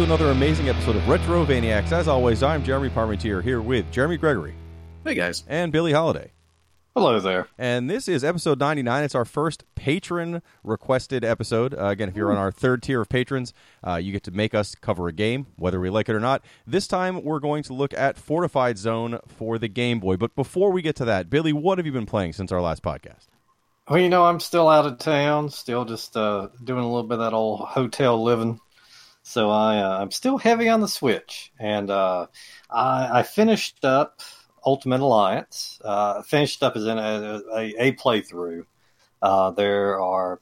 to another amazing episode of Retro Vaniacs. As always, I'm Jeremy Parmentier here with Jeremy Gregory Hey guys. and Billy Holiday. Hello there. And this is episode 99. It's our first patron requested episode. Uh, again, if you're on our third tier of patrons, uh, you get to make us cover a game, whether we like it or not. This time, we're going to look at Fortified Zone for the Game Boy. But before we get to that, Billy, what have you been playing since our last podcast? Well, you know, I'm still out of town, still just uh, doing a little bit of that old hotel living. So I, uh, I'm still heavy on the Switch, and uh, I, I finished up Ultimate Alliance. Uh, finished up as in a, a, a playthrough. Uh, there are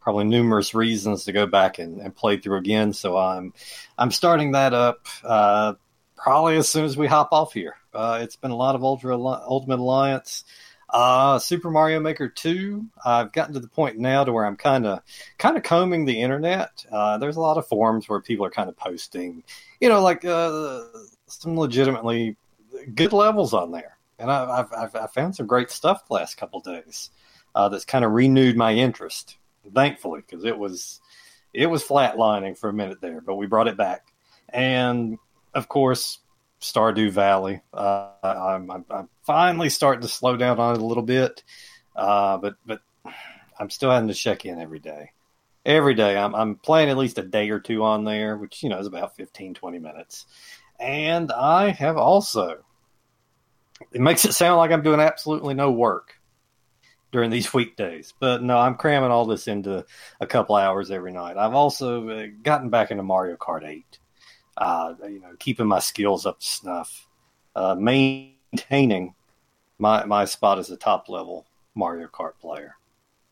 probably numerous reasons to go back and, and play through again. So I'm I'm starting that up uh, probably as soon as we hop off here. Uh, it's been a lot of Ultra Ultimate Alliance. Uh, Super Mario Maker 2, I've gotten to the point now to where I'm kind of kind of combing the internet. Uh, there's a lot of forums where people are kind of posting, you know, like uh, some legitimately good levels on there. And I, I've, I've, I found some great stuff the last couple days uh, that's kind of renewed my interest, thankfully, because it was it was flatlining for a minute there, but we brought it back. And of course, Stardew Valley. Uh, I'm, I'm, I'm, finally starting to slow down on it a little bit, uh, but but I'm still having to check in every day. Every day, I'm, I'm playing at least a day or two on there, which you know is about 15, 20 minutes. And I have also. It makes it sound like I'm doing absolutely no work during these weekdays, but no, I'm cramming all this into a couple hours every night. I've also uh, gotten back into Mario Kart 8 uh, you know, keeping my skills up to snuff, uh, maintaining my my spot as a top level Mario Kart player.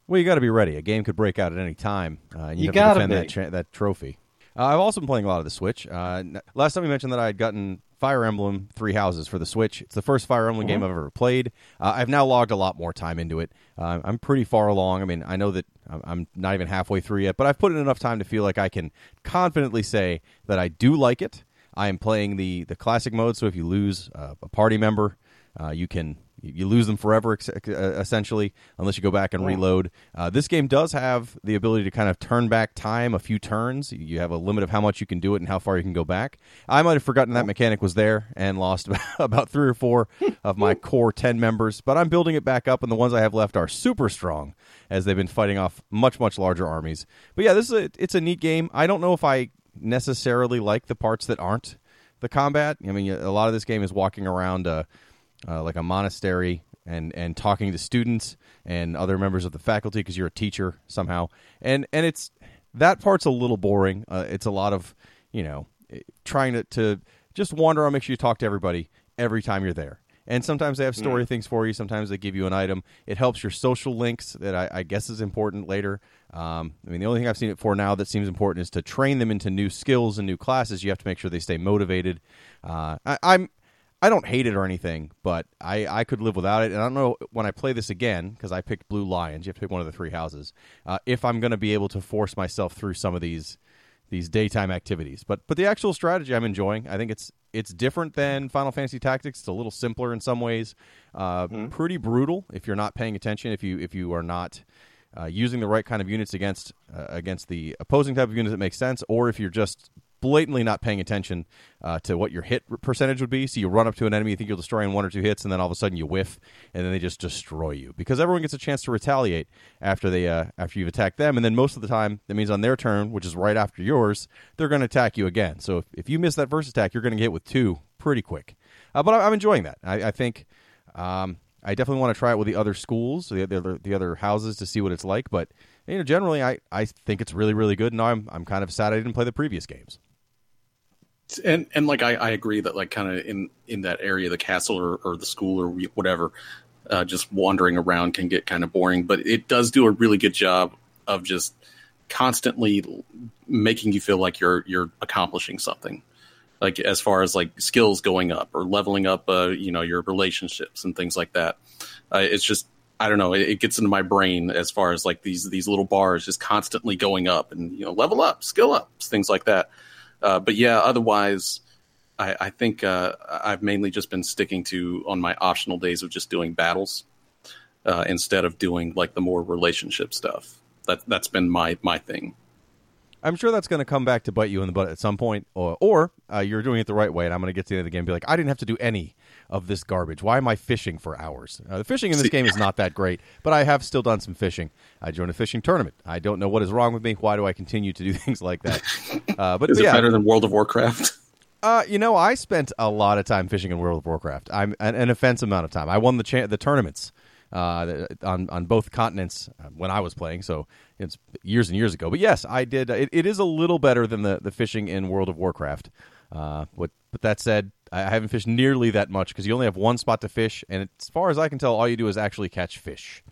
Well, you got to be ready. A game could break out at any time, uh, and you, You have gotta defend be. that tra- that trophy. Uh, I've also been playing a lot of the Switch. Uh, last time we mentioned that I had gotten Fire Emblem Three Houses for the Switch. It's the first Fire Emblem game I've ever played. Uh, I've now logged a lot more time into it. Uh, I'm pretty far along. I mean, I know that I'm- I'm not even halfway through yet, but I've put in enough time to feel like I can confidently say that I do like it. I am playing the the classic mode, so if you lose uh, a party member, uh, you can you lose them forever, uh, essentially, unless you go back and reload. Uh, this game does have the ability to kind of turn back time a few turns. You have a limit of how much you can do it and how far you can go back. I might have forgotten that mechanic was there and lost about three or four of my core 10 members, but I'm building it back up, and the ones I have left are super strong as they've been fighting off much, much larger armies. But yeah, this is a, it's a neat game. I don't know if I necessarily like the parts that aren't the combat. I mean, a lot of this game is walking around uh, uh, like a monastery and and talking to students and other members of the faculty because you're a teacher somehow. And and it's that part's a little boring. Uh, it's a lot of you know trying to to just wander around, make sure you talk to everybody every time you're there. And sometimes they have story things for you. Sometimes they give you an item. It helps your social links that I, I guess is important later. Um, I mean, the only thing I've seen it for now that seems important is to train them into new skills and new classes. You have to make sure they stay motivated. Uh, I, I'm I don't hate it or anything, but I, I could live without it. And I don't know when I play this again because I picked Blue Lions. You have to pick one of the three houses. Uh, if I'm going to be able to force myself through some of these these daytime activities, but but the actual strategy I'm enjoying. I think it's it's different than Final Fantasy Tactics. It's a little simpler in some ways. Uh, Pretty brutal if you're not paying attention. If you if you are not uh, using the right kind of units against uh, against the opposing type of units that makes sense, or if you're just blatantly not paying attention uh, to what your hit percentage would be. So you run up to an enemy, you think you'll destroy in one or two hits, and then all of a sudden you whiff, and then they just destroy you because everyone gets a chance to retaliate after they uh, after you've attacked them, and then most of the time that means on their turn, which is right after yours, they're going to attack you again. So if, if you miss that first attack, you're going to get hit with two pretty quick. Uh, but I, I'm enjoying that. I, I think. Um, I definitely want to try it with the other schools, the, the other the other houses to see what it's like. But you know, generally, I, I think it's really really good. And I'm I'm kind of sad I didn't play the previous games. And and like I, I agree that like kind of in in that area, the castle or, or the school or whatever, uh, just wandering around can get kind of boring. But it does do a really good job of just constantly making you feel like you're you're accomplishing something. Like as far as like skills going up or leveling up, uh, you know, your relationships and things like that. Uh, it's just I don't know. It, it gets into my brain as far as like these these little bars just constantly going up and you know level up, skill up, things like that. Uh, but yeah, otherwise, I, I think uh, I've mainly just been sticking to on my optional days of just doing battles uh, instead of doing like the more relationship stuff. That that's been my my thing. I'm sure that's going to come back to bite you in the butt at some point, or, or uh, you're doing it the right way, and I'm going to get to the end of the game and be like, I didn't have to do any of this garbage. Why am I fishing for hours? Uh, the fishing in this game is not that great, but I have still done some fishing. I joined a fishing tournament. I don't know what is wrong with me. Why do I continue to do things like that? Uh, but Is yeah, better than World of Warcraft? Uh, you know, I spent a lot of time fishing in World of Warcraft. I'm an, an offensive amount of time. I won the cha- the tournaments uh, on on both continents uh, when I was playing. So it's years and years ago. But yes, I did. It, it is a little better than the, the fishing in World of Warcraft. Uh, what, but that said, I I haven't fished nearly that much because you only have one spot to fish, and as far as I can tell, all you do is actually catch fish.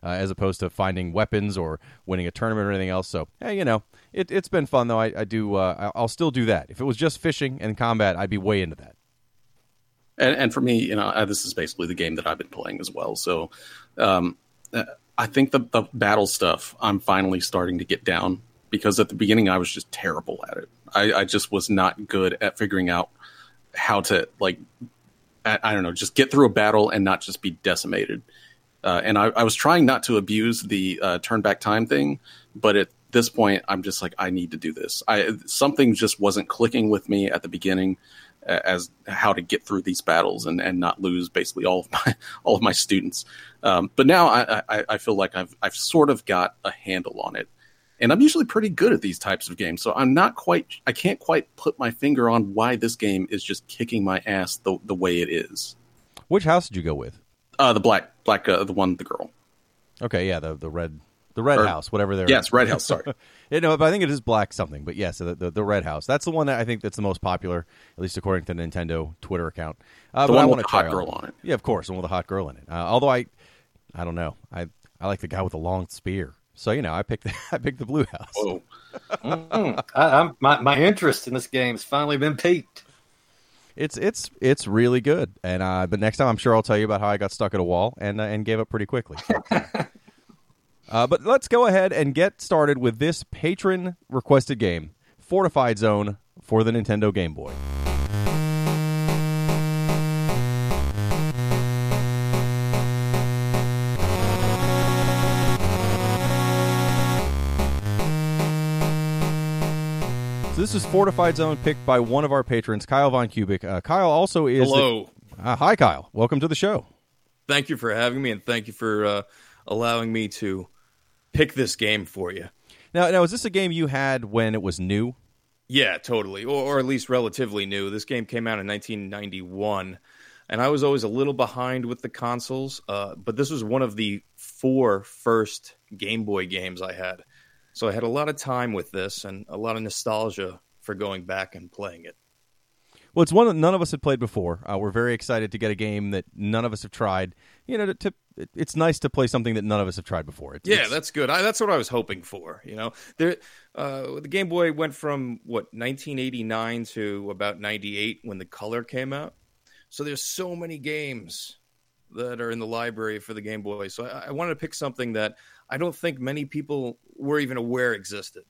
Uh, as opposed to finding weapons or winning a tournament or anything else. So, hey, you know, it, it's been fun though. I, I do. Uh, I- I'll still do that. If it was just fishing and combat, I'd be way into that. and, and for me, you know, uh, this is basically the game that I've been playing as well. So, um, uh, I think the, the battle stuff I'm finally starting to get down because at the beginning I was just terrible at it. I, I just was not good at figuring out how to like, I, I don't know, just get through a battle and not just be decimated. Uh, and I, I was trying not to abuse the uh, turn back time thing, but at this point, I'm just like, I need to do this. I something just wasn't clicking with me at the beginning as how to get through these battles and, and not lose basically all of my all of my students. Um, but now I, I, I feel like I've I've sort of got a handle on it, and I'm usually pretty good at these types of games. So I'm not quite I can't quite put my finger on why this game is just kicking my ass the the way it is. Which house did you go with? Uh, the black black uh, the one the girl. Okay, yeah, the the red the red Or- house, whatever they're. Yes, Red House. Sorry. Yeah, no, but I think it is black something. But yes, the, the the red house. That's the one that I think that's the most popular, at least according to the Nintendo Twitter account. Uh, The but I one want with the hot girl on it. Yeah, of course, the one with a hot girl in it. Uh, although I, I don't know. I I like the guy with the long spear. So you know, I picked the, I picked the blue house. Whoa. Mm, I, I'm, my my interest in this game has finally been piqued. It's it's it's really good. And uh, but next time, I'm sure I'll tell you about how I got stuck at a wall and uh, and gave up pretty quickly. uh, but let's go ahead and get started with this patron requested game, Fortified Zone for the Nintendo Game Boy. So this is Fortified Zone picked by one of our patrons, Kyle Von Kubic. Uh, Kyle also is. the- Hello. Uh, hi, Kyle. Welcome to the show. Thank you for having me, and thank you for uh, allowing me to pick this game for you. Now, now, is this a game you had when it was new? Yeah, totally, or, or at least relatively new. This game came out in 1991, and I was always a little behind with the consoles. Uh, but this was one of the four first Game Boy games I had, so I had a lot of time with this and a lot of nostalgia for going back and playing it. Well, it's one that none of us had played before. Uh, we're very excited to get a game that none of us have tried. You know, to, to, it's nice to play something that none of us have tried before. It's, Yeah, it's- that's good. I, that's what I was hoping for. You know, there, uh, the Game Boy went from what 1989 to about 98 when the color came out. So there's so many games that are in the library for the Game Boy. So I, I wanted to pick something that I don't think many people were even aware existed.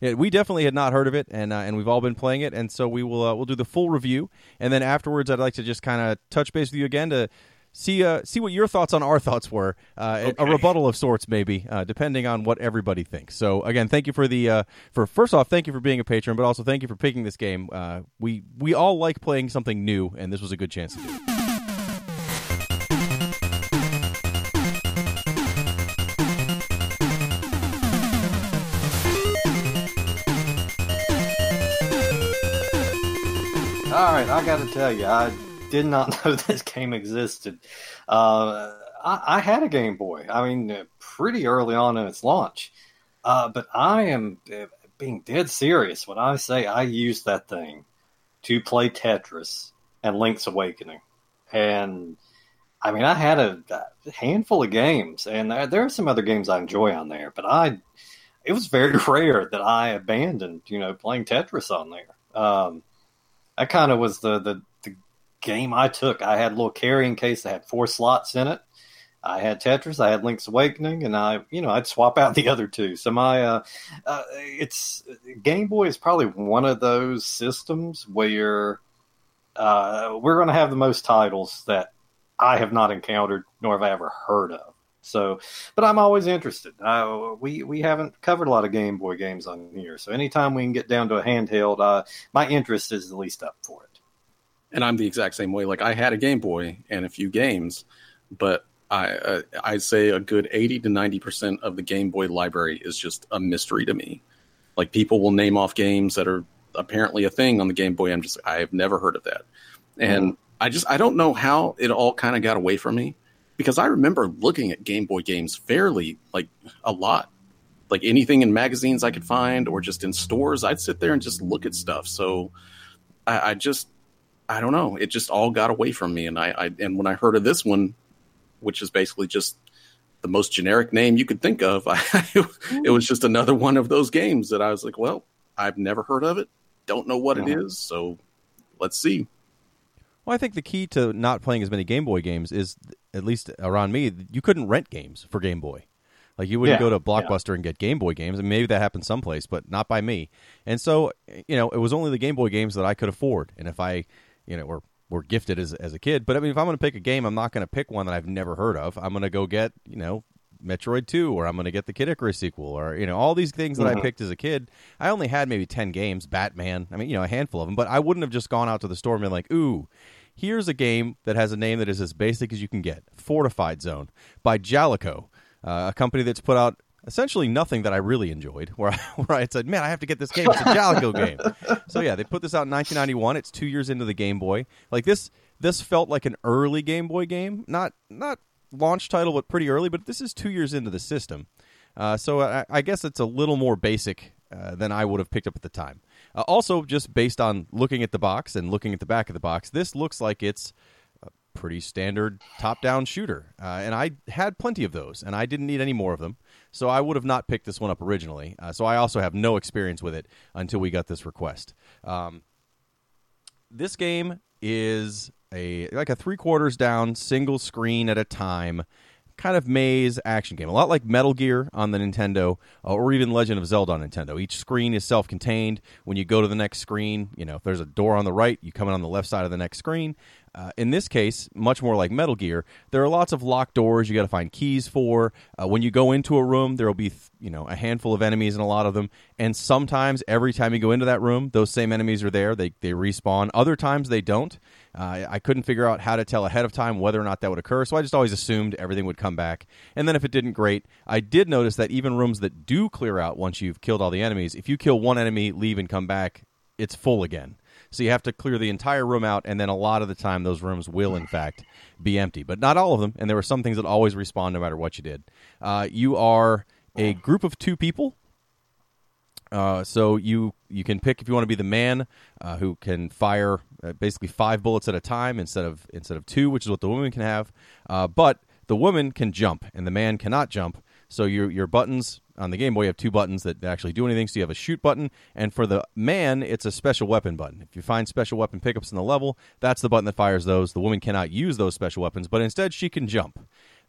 Yeah, we definitely had not heard of it, and uh, and we've all been playing it, and so we will uh, we'll do the full review, and then afterwards, I'd like to just kind of touch base with you again to see uh, see what your thoughts on our thoughts were, uh, a- a rebuttal of sorts, maybe, uh, depending on what everybody thinks. So again, thank you for the uh, for first off, thank you for being a patron, but also thank you for picking this game. Uh, we we all like playing something new, and this was a good chance to do. Right, I got to tell you, I did not know this game existed. Uh, I, I had a Game Boy. I mean, uh, pretty early on in its launch. Uh, but I am uh, being dead serious when I say I used that thing to play Tetris and Link's Awakening. And I mean, I had a, a handful of games, and there, there are some other games I enjoy on there, but I. It was very rare that I abandoned, you know, playing Tetris on there. Um, that kind of was the, the the game I took. I had a little carrying case that had four slots in it. I had Tetris, I had Link's Awakening, and I, you know, I'd swap out the other two. So my, uh, uh, it's Game Boy is probably one of those systems where uh, we're going to have the most titles that I have not encountered nor have I ever heard of. So, but I'm always interested. Uh, we we haven't covered a lot of Game Boy games on here, so anytime we can get down to a handheld, uh, my interest is at least up for it. And I'm the exact same way. Like I had a Game Boy and a few games, but I uh, I say a good eighty to ninety percent of the Game Boy library is just a mystery to me. Like people will name off games that are apparently a thing on the Game Boy. I'm just I have never heard of that, and mm. I just I don't know how it all kind of got away from me because I remember looking at Game Boy games fairly like a lot. Like anything in magazines I could find or just in stores, I'd sit there and just look at stuff. So I, I just I don't know. It just all got away from me, and I, I and when I heard of this one, which is basically just the most generic name you could think of, I, it was just another one of those games that I was like, well, I've never heard of it, don't know what it uh-huh. is, so let's see. Well, I think the key to not playing as many Game Boy games is, at least around me, you couldn't rent games for Game Boy. Like you wouldn't yeah, go to Blockbuster yeah. and get Game Boy games, and maybe that happened someplace, but not by me. And so, you know, it was only the Game Boy games that I could afford. And if I, you know, were were gifted as as a kid, but I mean, if I'm going to pick a game, I'm not going to pick one that I've never heard of. I'm going to go get, you know, Metroid 2 or I'm going to get the Kid Icarus sequel or you know all these things that mm-hmm. I picked as a kid. I only had maybe 10 games, Batman, I mean, you know, a handful of them, but I wouldn't have just gone out to the store and been like, "Ooh, Here's a game that has a name that is as basic as you can get Fortified Zone by Jaleco, uh, a company that's put out essentially nothing that I really enjoyed. Where I, where I said, "Man, I have to get this game. It's a Jaleco game." So yeah, they put this out in 1991. It's two years into the Game Boy. Like this, this felt like an early Game Boy game. Not not launch title, but pretty early. But this is two years into the system. Uh, so I, I, guess it's a little more basic uh, than I would have picked up at the time. Uh, also, just based on looking at the box and looking at the back of the box, this looks like it's a pretty standard top-down shooter, uh, and I had plenty of those, and I didn't need any more of them, so I would have not picked this one up originally. Uh, so I also have no experience with it until we got this request. Um, this game is a like a three quarters down single screen at a time kind of maze action game, a lot like Metal Gear on the Nintendo, uh, or even Legend of Zelda on Nintendo. Each screen is self-contained. When you go to the next screen, you know if there's a door on the right, you come in on the left side of the next screen. Uh, in this case, much more like Metal Gear, there are lots of locked doors you got to find keys for. Uh, when you go into a room, there will be you know a handful of enemies and a lot of them. And sometimes, every time you go into that room, those same enemies are there. They they respawn. Other times they don't. Uh, I couldn't figure out how to tell ahead of time whether or not that would occur, so I just always assumed everything would come back. And then if it didn't, great. I did notice that even rooms that do clear out once you've killed all the enemies, if you kill one enemy, leave and come back, it's full again. So you have to clear the entire room out, and then a lot of the time those rooms will, in fact, be empty. But not all of them, and there were some things that always respawn no matter what you did. Uh, you are a group of two people uh, so you you can pick if you want to be the man uh, who can fire uh, basically five bullets at a time instead of instead of two, which is what the woman can have. Uh, but the woman can jump and the man cannot jump. So your your buttons on the Game Boy have two buttons that actually do anything. So you have a shoot button, and for the man, it's a special weapon button. If you find special weapon pickups in the level, that's the button that fires those. The woman cannot use those special weapons, but instead she can jump.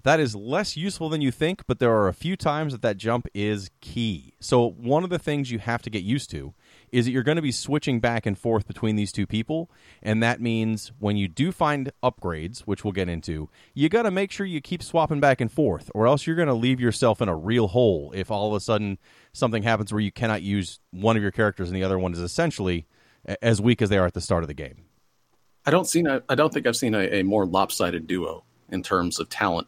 That is less useful than you think, but there are a few times that that jump is key. So, one of the things you have to get used to is that you're going to be switching back and forth between these two people. And that means when you do find upgrades, which we'll get into, you got to make sure you keep swapping back and forth, or else you're going to leave yourself in a real hole if all of a sudden something happens where you cannot use one of your characters and the other one is essentially as weak as they are at the start of the game. I don't see. I don't think I've seen a, a more lopsided duo in terms of talent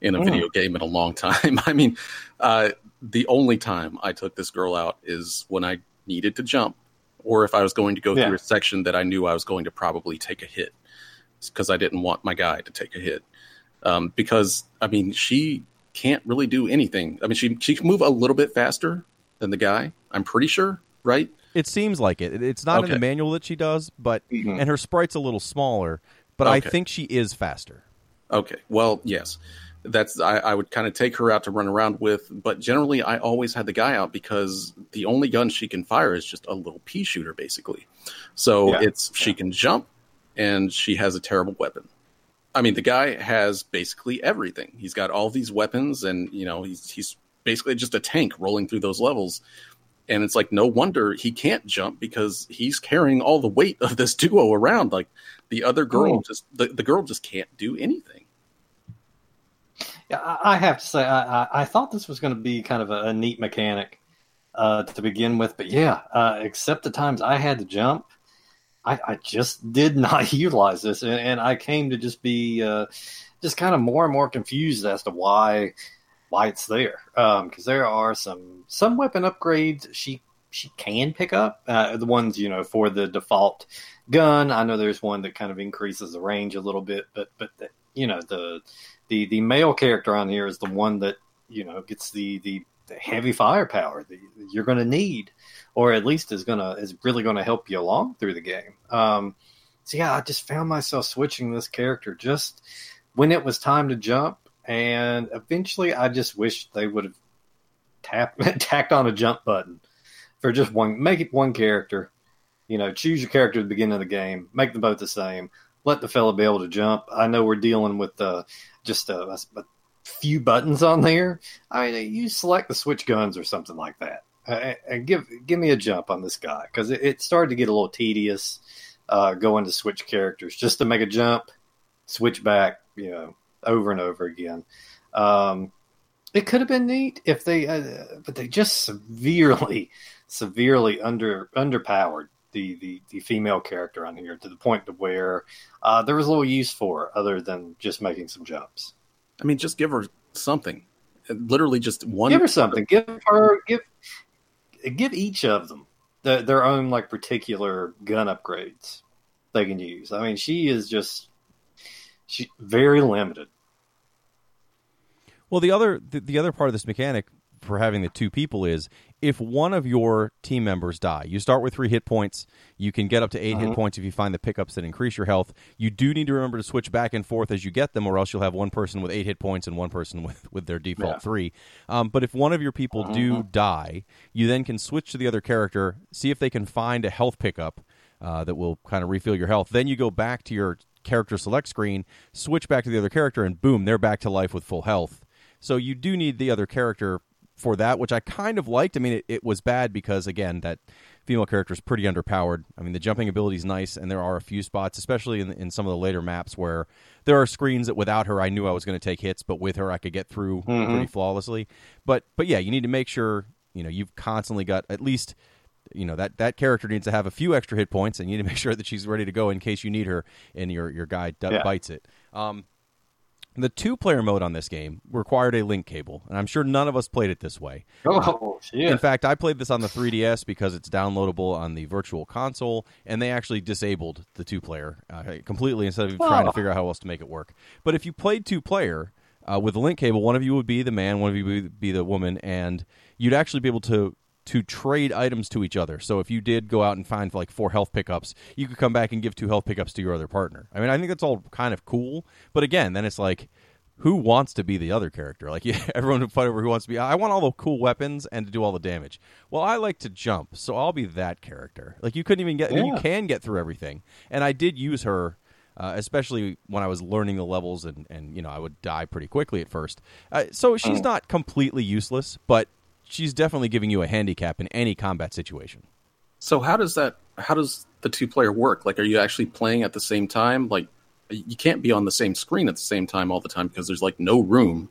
in a mm. video game in a long time. I mean, uh, the only time I took this girl out is when I needed to jump, or if I was going to go yeah. through a section that I knew I was going to probably take a hit because I didn't want my guy to take a hit. Um, because I mean, she can't really do anything. I mean, she she can move a little bit faster than the guy. I'm pretty sure, right? It seems like it. It's not okay. in the manual that she does, but mm-hmm. and her sprite's a little smaller. But okay. I think she is faster. Okay. Well, yes that's I, I would kind of take her out to run around with, but generally I always had the guy out because the only gun she can fire is just a little pea shooter, basically. So yeah. it's she can jump and she has a terrible weapon. I mean, the guy has basically everything. He's got all these weapons, and you know he's he's basically just a tank rolling through those levels. And it's like no wonder he can't jump because he's carrying all the weight of this duo around. Like the other girl, mm. just the, the girl just can't do anything. I have to say, I, I, I thought this was going to be kind of a, a neat mechanic uh, to begin with, but yeah, uh, except the times I had to jump, I, I just did not utilize this, and, and I came to just be uh, just kind of more and more confused as to why why it's there. Because there are some some weapon upgrades she she can pick up, uh, the ones you know for the default gun. I know there's one that kind of increases the range a little bit, but but the, you know the the the male character on here is the one that you know gets the the, the heavy firepower that you're going to need, or at least is gonna is really going to help you along through the game. Um, so yeah, I just found myself switching this character just when it was time to jump, and eventually I just wish they would have tapped tacked on a jump button for just one. Make it one character. You know, choose your character at the beginning of the game. Make them both the same. Let the fella be able to jump. I know we're dealing with uh, just a, a few buttons on there. I mean, you select the switch guns or something like that, and give give me a jump on this guy because it, it, started to get a little tedious uh, going to switch characters just to make a jump, switch back, you know, over and over again. Um, it could have been neat if they, uh, but they just severely, severely under underpowered the, the, the female character on here to the point to where uh, there was little use for her other than just making some jumps. I mean, just give her something. Literally, just one. Give her something. Give her give give each of them the, their own like particular gun upgrades they can use. I mean, she is just she very limited. Well, the other the, the other part of this mechanic for having the two people is if one of your team members die, you start with three hit points. You can get up to 8 hit points if you find the pickups that increase your health. You do need to remember to switch back and forth as you get them, or else you'll have one person with eight hit points and one person with, with their default Yeah. three. Um, but if one of your people do die, you then can switch to the other character, see if they can find a health pickup uh, that will kind of refill your health. Then you go back to your character select screen, switch back to the other character, and boom, they're back to life with full health. So you do need the other character for that, which I kind of liked. I mean, it, it was bad because again, that female character is pretty underpowered. I mean, the jumping ability is nice, and there are a few spots, especially in in some of the later maps, where there are screens that without her I knew I was going to take hits, but with her I could get through pretty flawlessly. But but yeah, you need to make sure you know you've constantly got at least you know that that character needs to have a few extra hit points, and you need to make sure that she's ready to go in case you need her and your your guy d- Yeah. bites it. Um, the two player mode on this game required a link cable, and I'm sure none of us played it this way. Oh, yeah. In fact, I played this on the 3DS because it's downloadable on the Virtual Console, and they actually disabled the two player uh, completely instead of trying to Oh. figure out how else to make it work. But if you played two player uh, with a link cable, one of you would be the man, one of you would be the woman, and you'd actually be able to to trade items to each other. So if you did go out and find like four health pickups, you could come back and give two health pickups to your other partner. I mean, I think that's all kind of cool. But again, then it's like who wants to be the other character? Like yeah, everyone would fight over who wants to be. I want all the cool weapons and to do all the damage. Well, I like to jump, so I'll be that character. Like you couldn't even get. You can get through everything, and I did use her. Uh, especially when I was learning the levels, and, and you know I would die pretty quickly at first. Uh, so she's not completely useless, but she's definitely giving you a handicap in any combat situation. So how does that? How does the two player work? Like, are you actually playing at the same time? Like, you can't be on the same screen at the same time all the time because there's like no room.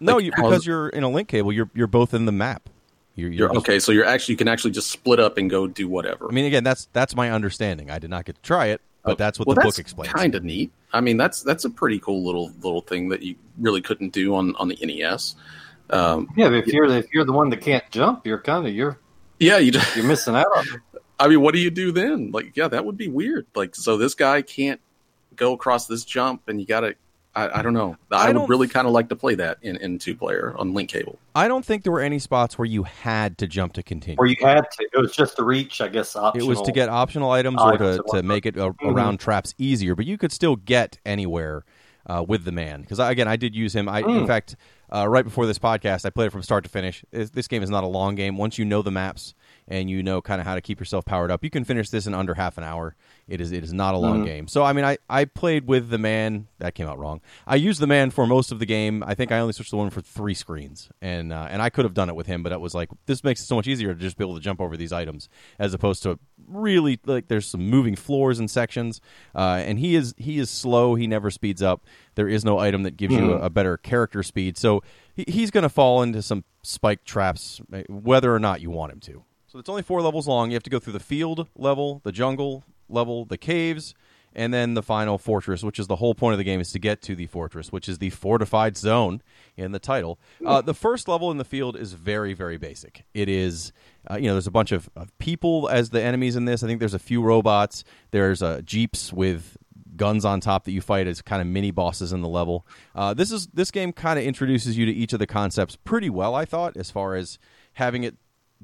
No, Like, you, how's- because you're in a link cable, you're you're both in the map. You're, you're You're okay. So you're actually you can actually just split up and go do whatever. I mean, again, that's that's my understanding. I did not get to try it, but that's what well, the that's book explains. Kind of neat. I mean, that's that's a pretty cool little little thing that you really couldn't do on on the NES. Um, yeah, but if you're if you're the one that can't jump, you're kind of you're yeah, you. Just, you're missing out on it. I mean, what do you do then? Like, yeah, that would be weird. Like, so this guy can't go across this jump, and you got to. I, I don't know. I, I would really kind of like to play that in, in two player on link cable. I don't think there were any spots where you had to jump to continue. Or you had to. It was just to reach, I guess. it was to get optional items or items to, to make it a, around traps easier, but you could still get anywhere uh, with the man. Because again, I did use him. I, In Mm. fact, uh, right before this podcast, I played it from start to finish. This, this game is not a long game. Once you know the maps, and you know kind of how to keep yourself powered up, you can finish this in under half an hour. It is it is not a long game. So I mean, I I played with the man. That came out wrong. I used the man for most of the game. I think I only switched the one for three screens, and uh, and I could have done it with him, but it was like this makes it so much easier to just be able to jump over these items as opposed to really like there's some moving floors and sections. Uh, and he is he is slow. He never speeds up. There is no item that gives you a, a better character speed. So he, he's going to fall into some spike traps, eh, whether or not you want him to. So it's only four levels long. You have to go through the field level, the jungle level, the caves, and then the final fortress, which is the whole point of the game, is to get to the fortress, which is the fortified zone in the title. Uh, the first level in the field is very, very basic. It is, uh, you know, there's a bunch of, of people as the enemies in this. I think there's a few robots. There's uh, jeeps with guns on top that you fight as kind of mini bosses in the level. Uh, this is this game kind of introduces you to each of the concepts pretty well, I thought, as far as having it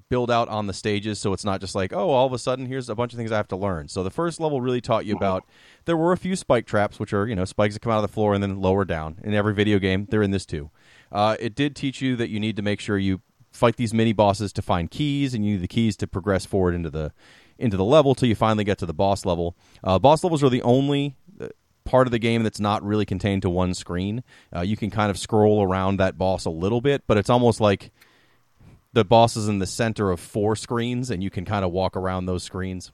build out on the stages so it's not just like oh all of a sudden here's a bunch of things i have to learn. So the first level really taught you about there were a few spike traps which are you know spikes that come out of the floor and then lower down. In every video game they're in this too. Uh, it did teach you that you need to make sure you fight these mini bosses to find keys and you need the keys to progress forward into the into the level till you finally get to the boss level. Uh, boss levels are the only uh, part of the game that's not really contained to one screen. Uh, you can kind of scroll around that boss a little bit but it's almost like the boss is in the center of four screens, and you can kind of walk around those screens.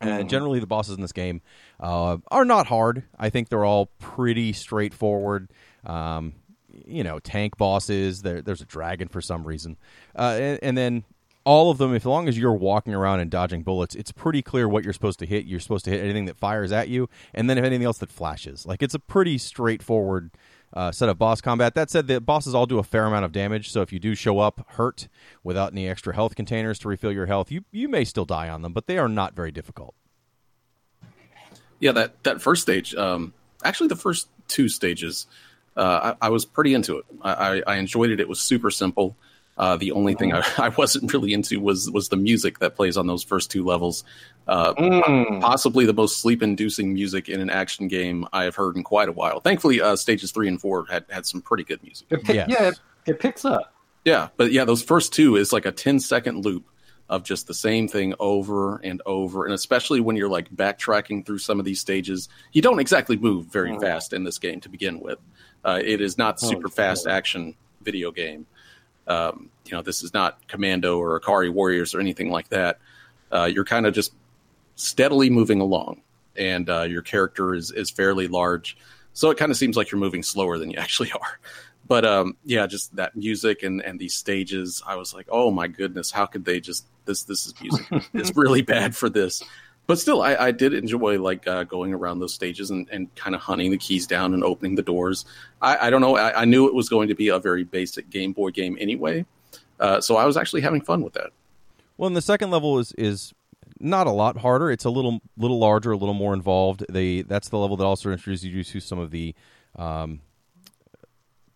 And generally, the bosses in this game uh, are not hard. I think they're all pretty straightforward. Um, you know, tank bosses. There, there's a dragon for some reason, uh, and, and then all of them. As long as you're walking around and dodging bullets, it's pretty clear what you're supposed to hit. You're supposed to hit anything that fires at you, and then if anything else that flashes. Like it's a pretty straightforward uh, set of boss combat. That said, the bosses all do a fair amount of damage, so if you do show up hurt without any extra health containers to refill your health, you you may still die on them, but they are not very difficult. Yeah, that that first stage, um, actually the first two stages, uh, I, I was pretty into it. I, I, I enjoyed it. It was super simple. Uh, the only thing I, I wasn't really into was was the music that plays on those first two levels. Uh, Mm. Possibly the most sleep inducing music in an action game I have heard in quite a while. Thankfully, uh, stages three and four had had some pretty good music. It pick, Yes. Yeah, it, it picks up. Yeah, but yeah, those first two is like a 10 second loop of just the same thing over and over. And especially when you're like backtracking through some of these stages, you don't exactly move very Mm. fast in this game to begin with. Uh, it is not Oh, super fast action video game. Um, you know, this is not Commando or Ikari Warriors or anything like that. Uh, you're kind of just steadily moving along, and uh, your character is is fairly large, so it kind of seems like you're moving slower than you actually are. But um, yeah, just that music and and these stages, I was like, oh my goodness, how could they just this this is music? it's really bad for this. But still, I, I did enjoy like uh, going around those stages and, and kind of hunting the keys down and opening the doors. I, I don't know. I, I knew it was going to be a very basic Game Boy game anyway, uh, so I was actually having fun with that. Well, and the second level is is not a lot harder. It's a little little larger, a little more involved. They that's the level that also introduces you to some of the um,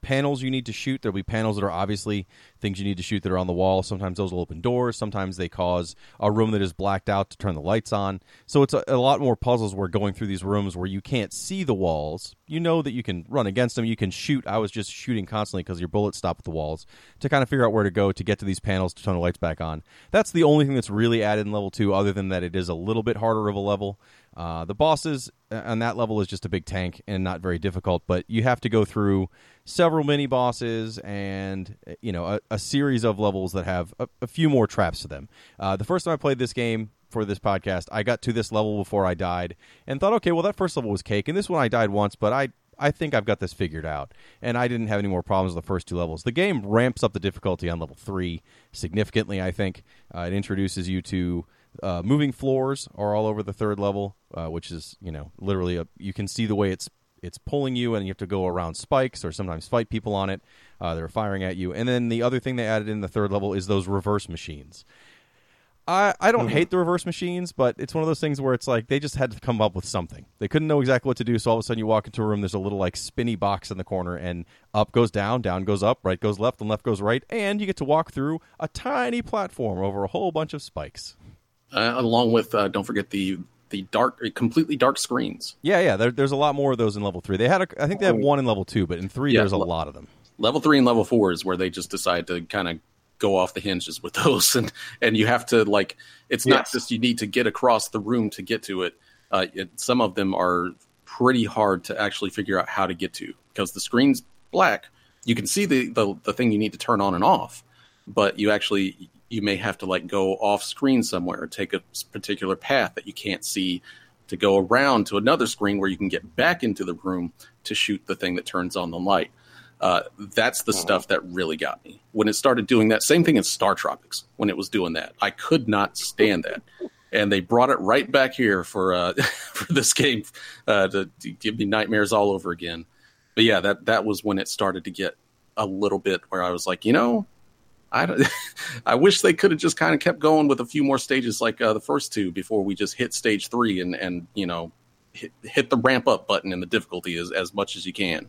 panels you need to shoot. There'll be panels that are obviously things you need to shoot that are on the wall. Sometimes those will open doors. Sometimes they cause a room that is blacked out to turn the lights on. So it's a, a lot more puzzles where going through these rooms where you can't see the walls. You know that you can run against them. You can shoot. I was just shooting constantly because your bullets stop at the walls to kind of figure out where to go to get to these panels to turn the lights back on. That's the only thing that's really added in level two, other than that it is a little bit harder of a level. Uh, the bosses uh, on that level is just a big tank and not very difficult, but you have to go through several mini bosses and uh, you know a, a series of levels that have a, a few more traps to them. Uh, the first time I played this game for this podcast, I got to this level before I died and thought, okay, well that first level was cake, and this one I died once, but I I think I've got this figured out, and I didn't have any more problems with the first two levels. The game ramps up the difficulty on level three significantly. I think uh, it introduces you to uh, moving floors are all over the third level, uh, which is you know literally a, you can see the way it's it's pulling you, and you have to go around spikes or sometimes fight people on it. Uh, they're firing at you, and then the other thing they added in the third level is those reverse machines. I, I don't hate the reverse machines, but it's one of those things where it's like they just had to come up with something. They couldn't know exactly what to do, so all of a sudden you walk into a room, there's a little like spinny box in the corner, and up goes down, down goes up, right goes left, and left goes right, and you get to walk through a tiny platform over a whole bunch of spikes. Uh, along with, uh, don't forget the the dark, completely dark screens. Yeah, yeah. There, there's a lot more of those in level three. They had, a, I think they have one in level two, but in three Yeah, there's a le- lot of them. Level three and level four is where they just decide to kind of go off the hinges with those, and and you have to like it's not Yes. just you need to get across the room to get to it. Uh, it some of them are pretty hard to actually figure out how to get to because the screen's black. You can see the, the the thing you need to turn on and off, but you actually you may have to like go off screen somewhere or take a particular path that you can't see to go around to another screen where you can get back into the room to shoot the thing that turns on the light. Uh, that's the stuff that really got me when it started doing that. Same thing in Star Tropics when it was doing that. I could not stand that, and they brought it right back here for uh, for this game uh, to, to give me nightmares all over again. But yeah, that that was when it started to get a little bit where I was like, you know, I don't, I wish they could have just kind of kept going with a few more stages like uh, the first two before we just hit stage three and and you know hit, hit the ramp up button and the difficulty as as much as you can.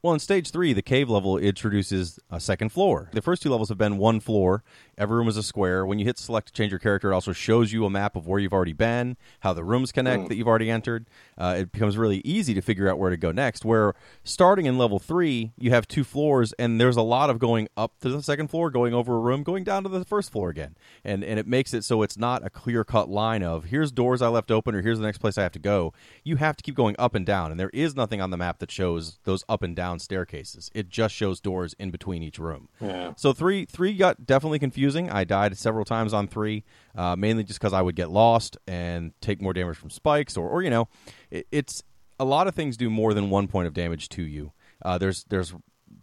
Well, in stage three, the cave level introduces a second floor. The first two levels have been one floor. Every room is a square. When you hit select to change your character, it also shows you a map of where you've already been, how the rooms connect that you've already entered. Uh, it becomes really easy to figure out where to go next. Where starting in level three, you have two floors, and there's a lot of going up to the second floor, going over a room, going down to the first floor again, and and it makes it so it's not a clear cut line of here's doors I left open or here's the next place I have to go. You have to keep going up and down, and there is nothing on the map that shows those up and down staircases. It just shows doors in between each room. Yeah. So three three got definitely confusing. I died several times on three, uh, mainly just because I would get lost and take more damage from spikes, or or you know, it, it's a lot of things do more than one point of damage to you. Uh, there's there's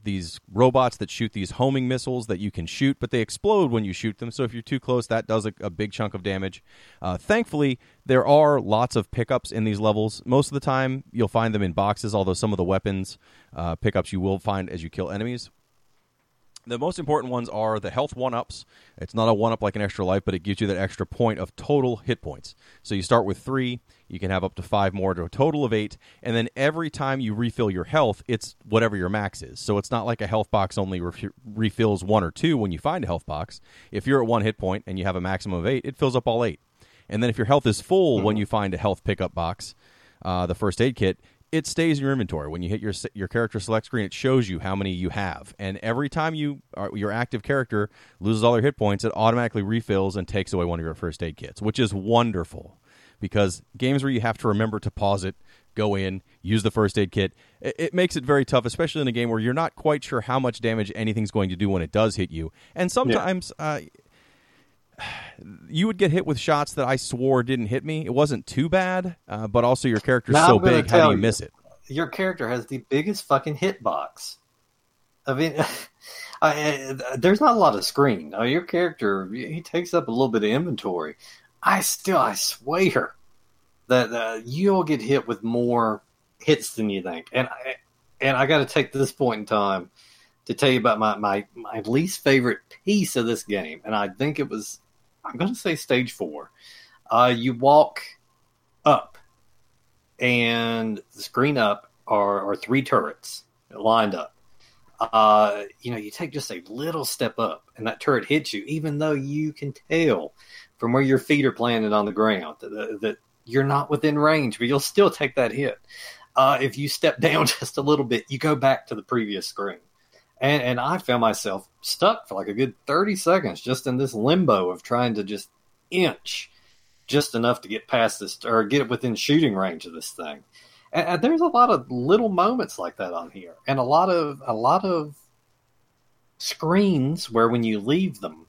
these robots that shoot these homing missiles that you can shoot, but they explode when you shoot them. So if you're too close, that does a, a big chunk of damage. Uh, thankfully, there are lots of pickups in these levels. Most of the time, you'll find them in boxes, although some of the weapons uh, pickups you will find as you kill enemies. The most important ones are the health one ups. It's not a one up like an extra life, but it gives you that extra point of total hit points. So you start with three, you can have up to five more to a total of eight, and then every time you refill your health, it's whatever your max is. So it's not like a health box only ref- refills one or two when you find a health box. If you're at one hit point and you have a maximum of eight, it fills up all eight. And then if your health is full when you find a health pickup box, uh, the first aid kit, it stays in your inventory. When you hit your your character select screen, it shows you how many you have. And every time you are, your active character loses all their hit points, it automatically refills and takes away one of your first aid kits, which is wonderful. Because games where you have to remember to pause it, go in, use the first aid kit, it, it makes it very tough, especially in a game where you're not quite sure how much damage anything's going to do when it does hit you. And sometimes. Uh, you would get hit with shots that I swore didn't hit me. It wasn't too bad, uh, but also your character's Now, so big. How do you you. miss it? Your character has the biggest fucking hitbox. I mean, I, there's not a lot of screen. Your character he takes up a little bit of inventory. I still, I swear that uh, you'll get hit with more hits than you think. And I, and I got to take this point in time to tell you about my, my my least favorite piece of this game, and I think it was I'm going to say stage four. Uh, you walk up, and the screen up are, are three turrets lined up. Uh, you know, you take just a little step up, and that turret hits you, even though you can tell from where your feet are planted on the ground that, that you're not within range, but you'll still take that hit. Uh, if you step down just a little bit, you go back to the previous screen. And, and I found myself stuck for like a good 30 seconds just in this limbo of trying to just inch just enough to get past this or get within shooting range of this thing. And, and there's a lot of little moments like that on here, and a lot of a lot of screens where when you leave them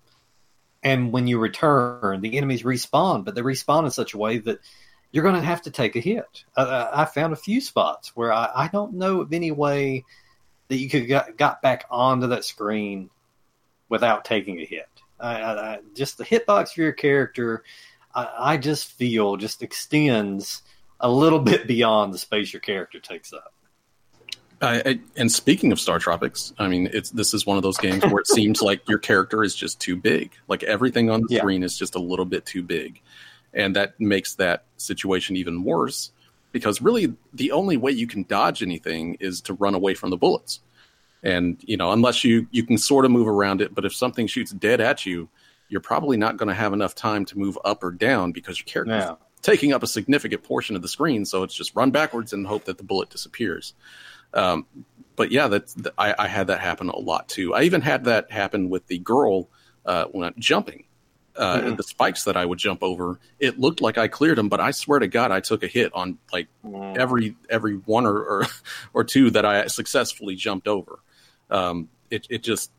and when you return, the enemies respawn, but they respawn in such a way that you're going to have to take a hit. Uh, I found a few spots where I, I don't know of any way that you could got, got back onto that screen without taking a hit. I, I, I, just the hitbox for your character, I, I just feel just extends a little bit beyond the space your character takes up. I, I, and speaking of Star Tropics, I mean, it's this is one of those games where it seems like your character is just too big. Like everything on the Yeah. screen is just a little bit too big, and that makes that situation even worse. Because really, the only way you can dodge anything is to run away from the bullets, and you know, unless you you can sort of move around it. But if something shoots dead at you, you're probably not going to have enough time to move up or down because your character's Yeah. taking up a significant portion of the screen. So it's just run backwards and hope that the bullet disappears. Um, but yeah, that's th- I, I had that happen a lot too. I even had that happen with the girl uh, when I'm jumping. Uh, The spikes that I would jump over, it looked like I cleared them, but I swear to God, I took a hit on like Mm. every every one or, or or two that I successfully jumped over. Um, it it just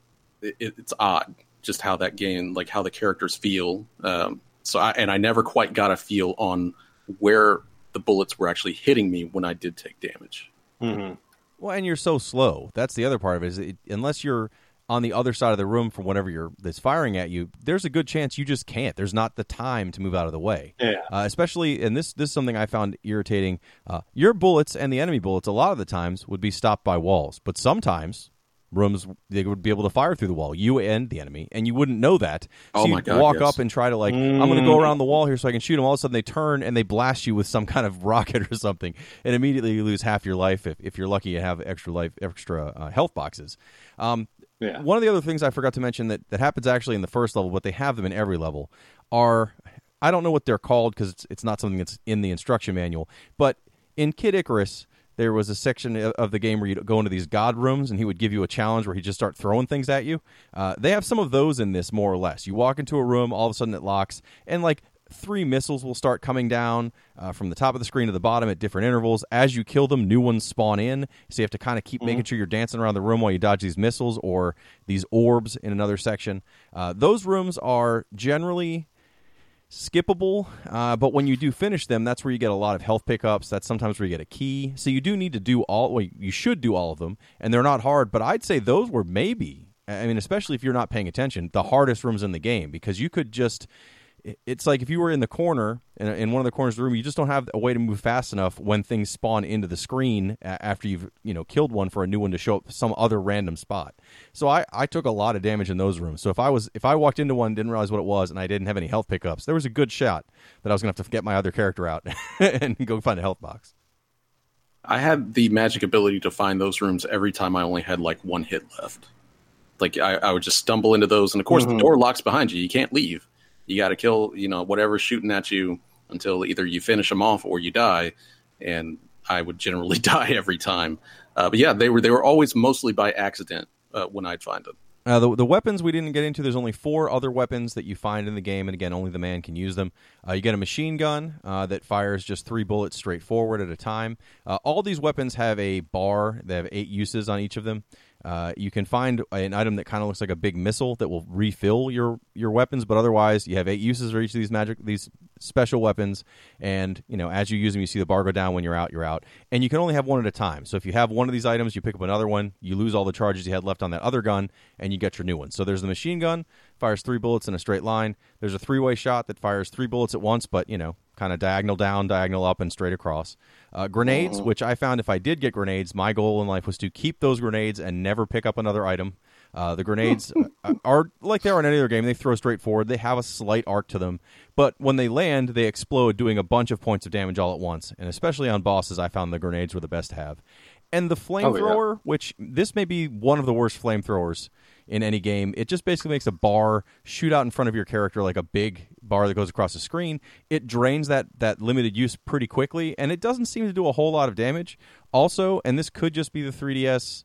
it, it's odd just how that game like how the characters feel. Um, so I and I never quite got a feel on where the bullets were actually hitting me when I did take damage. Mhm. Well, and you're so slow. That's the other part of it. Is it, unless you're on the other side of the room from whatever you're that's firing at you, there's a good chance you just can't. There's not the time to move out of the way. Yeah. Uh, especially, and this this is something I found irritating. Uh, your bullets and the enemy bullets, a lot of the times, would be stopped by walls, but sometimes rooms they would be able to fire through the wall, you and the enemy, and you wouldn't know that. So Oh my you'd God, walk yes. up and try to like, I'm going to go around the wall here so I can shoot them. All of a sudden, they turn and they blast you with some kind of rocket or something, and immediately you lose half your life. If, if you're lucky, you have extra life, extra uh, health boxes. Um, Yeah. one of the other things I forgot to mention that, that happens actually in the first level, but they have them in every level, are I don't know what they're called because it's, it's not something that's in the instruction manual. But in Kid Icarus, there was a section of- the game where you'd go into these god rooms and he would give you a challenge where he'd just start throwing things at you. Uh, they have some of those in this more or less. You walk into a room, all of a sudden it locks, and like three missiles will start coming down uh, from the top of the screen to the bottom at different intervals. As you kill them, new ones spawn in. So you have to kind of keep making sure you're dancing around the room while you dodge these missiles or these orbs in another section. Uh, those rooms are generally skippable, uh, but when you do finish them, that's where you get a lot of health pickups. That's sometimes where you get a key. So you do need to do all. Well, you should do all of them, and they're not hard. But I'd say those were maybe. I mean, especially if you're not paying attention, the hardest rooms in the game because you could just. It's like if you were in the corner in, in one of the corners of the room, you just don't have a way to move fast enough when things spawn into the screen after you've you know killed one for a new one to show up some other random spot. So I, I took a lot of damage in those rooms. So if I was if I walked into one, didn't realize what it was, and I didn't have any health pickups, there was a good shot that I was gonna have to get my other character out and go find a health box. I had the magic ability to find those rooms every time I only had like one hit left. Like I, I would just stumble into those, and of course the mm-hmm. door locks behind you. You can't leave. You got to kill, you know, whatever's shooting at you until either you finish them off or you die. And I would generally die every time. Uh, but yeah, they were they were always mostly by accident uh, when I'd find them. Uh, the, the weapons we didn't get into. There's only four other weapons that you find in the game, and again, only the man can use them. Uh, you get a machine gun uh, that fires just three bullets straight forward at a time. Uh, all these weapons have a bar. They have eight uses on each of them. Uh, you can find an item that kind of looks like a big missile that will refill your your weapons, but otherwise, you have eight uses for each of these magic these special weapons. And you know, as you use them, you see the bar go down. When you're out, you're out, and you can only have one at a time. So if you have one of these items, you pick up another one. You lose all the charges you had left on that other gun, and you get your new one. So there's the machine gun, fires three bullets in a straight line. There's a three way shot that fires three bullets at once, but you know, kind of diagonal down, diagonal up, and straight across. Uh, grenades, which I found if I did get grenades, my goal in life was to keep those grenades and never pick up another item. Uh, the grenades uh, are like they are in any other game. They throw straight forward. They have a slight arc to them, but when they land, they explode, doing a bunch of points of damage all at once. And especially on bosses, I found the grenades were the best to have. And the flamethrower, which this may be one of the worst flamethrowers in any game. It just basically makes a bar shoot out in front of your character like a big bar that goes across the screen. It drains that that limited use pretty quickly, and it doesn't seem to do a whole lot of damage. Also, and this could just be the 3DS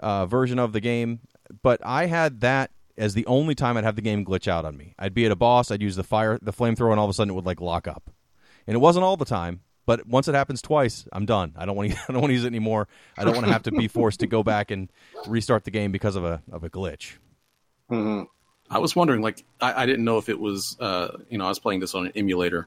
uh, version of the game, but I had that as the only time I'd have the game glitch out on me. I'd be at a boss, I'd use the fire, the flamethrower, and all of a sudden it would like lock up. And it wasn't all the time, but once it happens twice, I'm done. I don't want to. I don't want to use it anymore. I don't want to have to be forced to go back and restart the game because of a of a glitch. hmm I was wondering, like, I, I didn't know if it was, uh, you know, I was playing this on an emulator.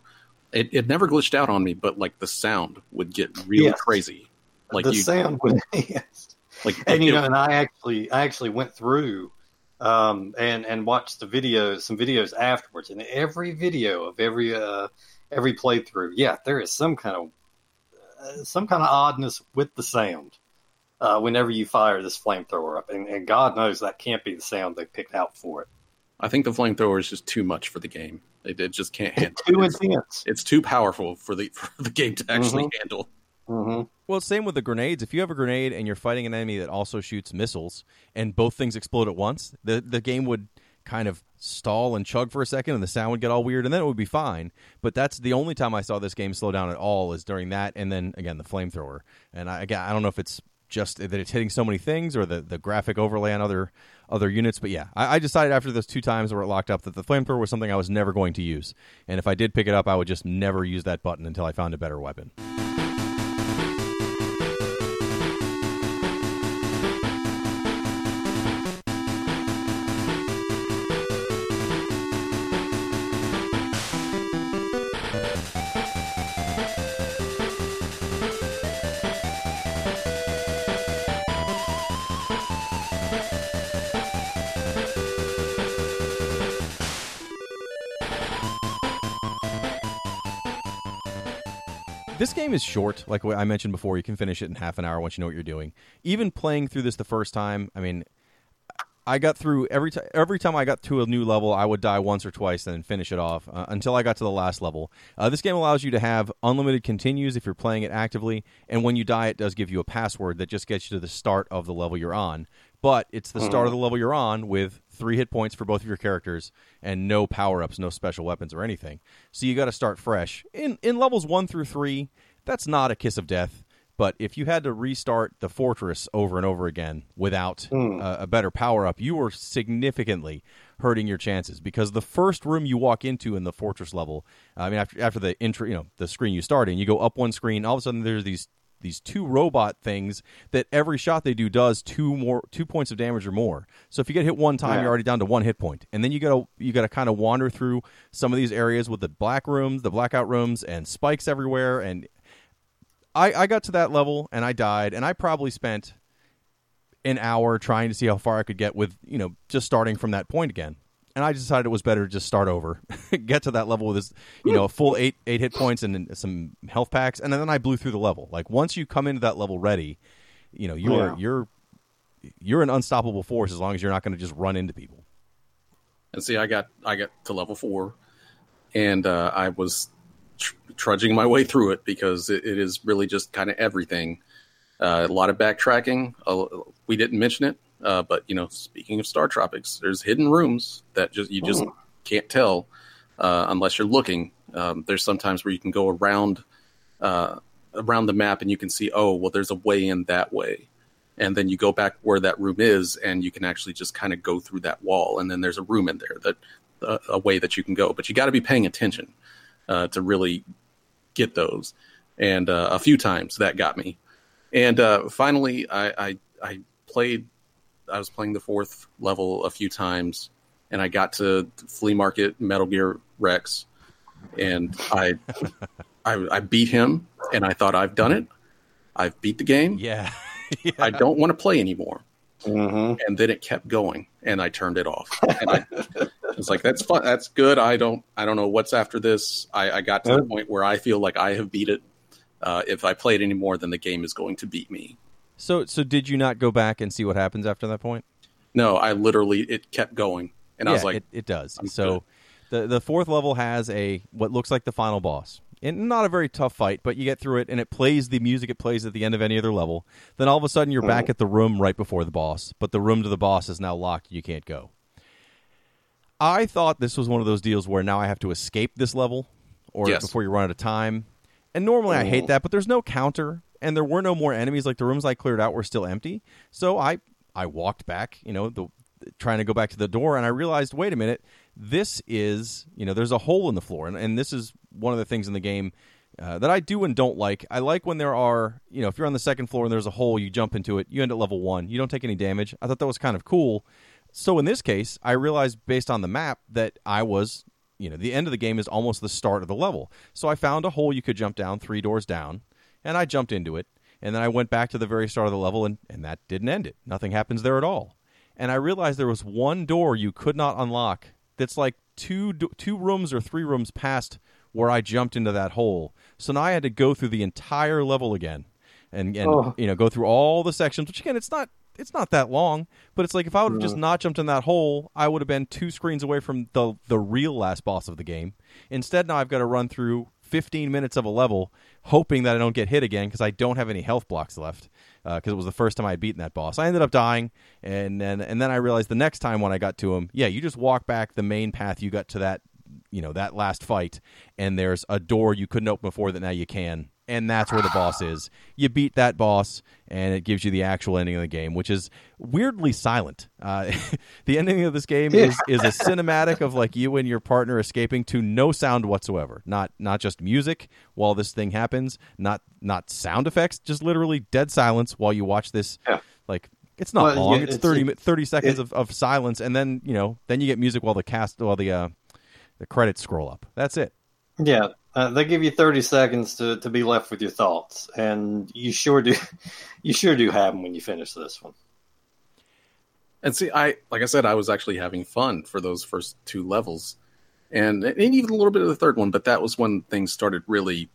It, it never glitched out on me, but like the sound would get really Yes. crazy. Like the you, sound would yes. like, and you it- know, and I actually, I actually went through um, and and watched the videos, some videos afterwards, and every video of every uh, every playthrough, yeah, there is some kind of uh, some kind of oddness with the sound uh, whenever you fire this flamethrower up, and, and God knows that can't be the sound they picked out for it. I think the flamethrower is just too much for the game. It, it just can't handle. It's too it. It's, intense. it's too powerful for the for the game to actually Mhm. handle. hmm Well, same with the grenades. If you have a grenade and you're fighting an enemy that also shoots missiles, and both things explode at once, the the game would kind of stall and chug for a second, and the sound would get all weird, and then it would be fine. But that's the only time I saw this game slow down at all is during that, and then again the flamethrower. And I again, I don't know if it's just that it's hitting so many things or the, the graphic overlay on other other units. But yeah, I, I decided after those two times where it locked up that the flamethrower was something I was never going to use. And if I did pick it up, I would just never use that button until I found a better weapon. Game is short. Like I mentioned before, you can finish it in half an hour once you know what you're doing. Even playing through this the first time, I mean, I got through every time. Every time I got to a new level, I would die once or twice, and then finish it off uh, until I got to the last level. Uh, this game allows you to have unlimited continues if you're playing it actively, and when you die, it does give you a password that just gets you to the start of the level you're on. But it's the start of the level you're on with three hit points for both of your characters and no power ups, no special weapons or anything. So you got to start fresh. In in levels one through three, that's not a kiss of death. But if you had to restart the fortress over and over again without uh, a better power up, you were significantly hurting your chances because the first room you walk into in the fortress level, I mean, after after the intro, you know, the screen you start in, you go up one screen. All of a sudden, there's these these two robot things that every shot they do does two more two points of damage or more. So if you get hit one time, Yeah. you're already down to one hit point, and then you gotta you gotta kind of wander through some of these areas with the black rooms, the blackout rooms, and spikes everywhere. And I I got to that level and I died, and I probably spent an hour trying to see how far I could get with you know just starting from that point again. And I decided it was better to just start over, get to that level with this, you know, a full eight eight hit points and some health packs, and then I blew through the level. Like once you come into that level ready, you know you're Yeah. you're you're an unstoppable force as long as you're not going to just run into people. And see, I got I got to level four, and uh, I was tr- trudging my way through it because it, it is really just kind of everything. Uh, a lot of backtracking. Uh, we didn't mention it, uh, but you know, speaking of Star Tropics, there's hidden rooms that just you just can't tell uh, unless you're looking. Um, there's sometimes where you can go around uh, around the map and you can see, oh, well, there's a way in that way and then you go back where that room is and you can actually just kind of go through that wall and then there's a room in there that uh, a way that you can go but you got to be paying attention uh, to really get those. And uh, a few times that got me. And uh, finally I, I i played i was playing the fourth level a few times and i got to flea market metal gear rex and i I, I beat him and i thought i've done it. I've beat the game. Yeah, I don't want to play anymore. hmm And then it kept going, and I turned it off. And I was like, "That's fun. That's good. I don't. I don't know what's after this. I, I got to the point where I feel like I have beat it. Uh, if I play it anymore, then the game is going to beat me. So so did you not go back and see what happens after that point? No, I literally it kept going, and I was like, it, it does. I'm so the the fourth level has a what looks like the final boss. And not a very tough fight, but you get through it and it plays the music it plays at the end of any other level. Then all of a sudden you're back at the room right before the boss, but the room to the boss is now locked. You can't go. I thought this was one of those deals where now I have to escape this level or Yes. before you run out of time. And normally I hate that, but there's no counter and there were no more enemies like the rooms I cleared out were still empty. So I I walked back, you know, the trying to go back to the door and I realized, wait a minute, this is, you know, there's a hole in the floor and, and this is one of the things in the game uh, that I do and don't like. I like when there are, you know, if you're on the second floor and there's a hole, you jump into it, you end at level 1, you don't take any damage. I thought that was kind of cool. So in this case, I realized based on the map that I was, you know, the end of the game is almost the start of the level. So I found a hole you could jump down, three doors down, and I jumped into it. And then I went back to the very start of the level, and, and that didn't end it. Nothing happens there at all. And I realized there was one door you could not unlock that's like two two rooms or three rooms past where I jumped into that hole. So now I had to go through the entire level again, and and Oh. you know go through all the sections. Which again, it's not it's not that long, but it's like if I would have just not jumped in that hole, I would have been two screens away from the the real last boss of the game. Instead, now I've got to run through 15 minutes of a level, hoping that I don't get hit again because I don't have any health blocks left. Uh, because it was the first time I had beaten that boss, I ended up dying, and then and then I realized the next time when I got to him, yeah, you just walk back the main path you got to that, you know, that last fight, and there's a door you couldn't open before that now you can and that's where the boss is. You beat that boss, and it gives you the actual ending of the game, which is weirdly silent. Uh, the ending of this game Yeah. is is a cinematic of like you and your partner escaping to no sound whatsoever. Not not just music while this thing happens, not not sound effects, just literally dead silence while you watch this. Yeah. Like it's not Well, long; yeah, it's, it's- 30, it- 30 seconds it- of, of silence, and then you know then you get music while the cast while the uh, the credits scroll up. That's it. Yeah, uh, they give you thirty seconds to, to be left with your thoughts, and you sure do, you sure do have them when you finish this one. And see, I like I said, I was actually having fun for those first two levels, and, and even a little bit of the third one. But that was when things started really,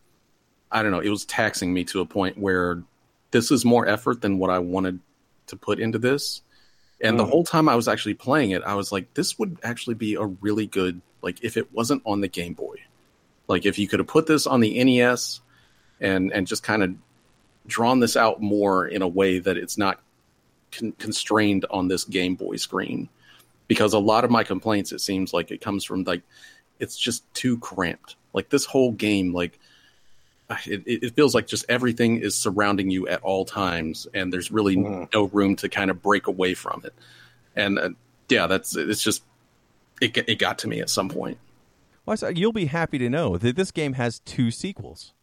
I don't know, it was taxing me to a point where this is more effort than what I wanted to put into this. And the Mm. whole time I was actually playing it, I was like, this would actually be a really good like if it wasn't on the Game Boy, like if you could have put this on the NES, and and just kind of drawn this out more in a way that it's not con- constrained on this Game Boy screen because a lot of my complaints it seems like it comes from like it's just too cramped. Like this whole game, like it, it it feels like just everything is surrounding you at all times, and there's really Mhm. no room to kind of break away from it. And uh, yeah, that's it's just it it got to me at some point. Well, you'll be happy to know that this game has two sequels.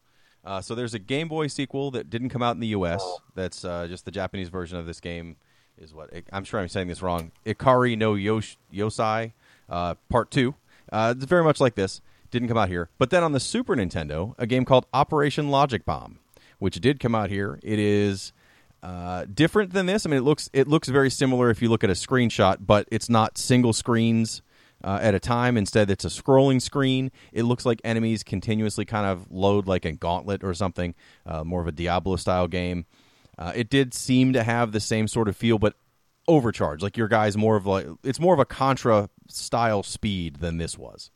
Uh, so there's a Game Boy sequel that didn't come out in the U.S. That's uh, just the Japanese version of this game. Is what I'm sure I'm saying this wrong. Ikari no Yosh- Yosai uh, Part Two. Uh, it's very much like this. Didn't come out here, but then on the Super Nintendo, a game called Operation Logic Bomb, which did come out here. It is uh, different than this. I mean, it looks it looks very similar if you look at a screenshot, but it's not single screens uh, at a time. Instead, it's a scrolling screen. It looks like enemies continuously kind of load like a gauntlet or something, uh, more of a Diablo style game. Uh, it did seem to have the same sort of feel, but overcharged. Like your guy's more of like it's more of a Contra style speed than this was.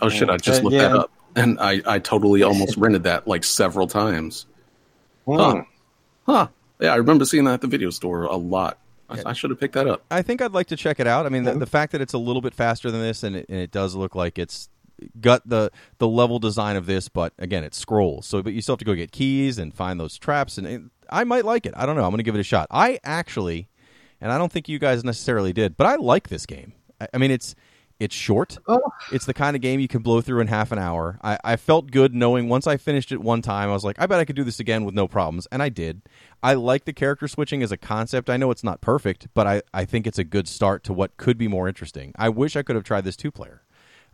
Oh shit! I just Uh, looked that up, and I I totally almost rented that like several times. Huh. Huh? Yeah, I remember seeing that at the video store a lot. I, I should have picked that up. I think I'd like to check it out. I mean, the, the fact that it's a little bit faster than this, and it, and it does look like it's got the the level design of this, but again, it scrolls. So, but you still have to go get keys and find those traps, and it, I might like it. I don't know. I'm going to give it a shot. I actually, and I don't think you guys necessarily did, but I like this game. I, I mean, it's it's short. Oh. It's the kind of game you can blow through in half an hour. I, I felt good knowing once I finished it one time, I was like, I bet I could do this again with no problems. And I did. I like the character switching as a concept. I know it's not perfect, but I, I think it's a good start to what could be more interesting. I wish I could have tried this two player.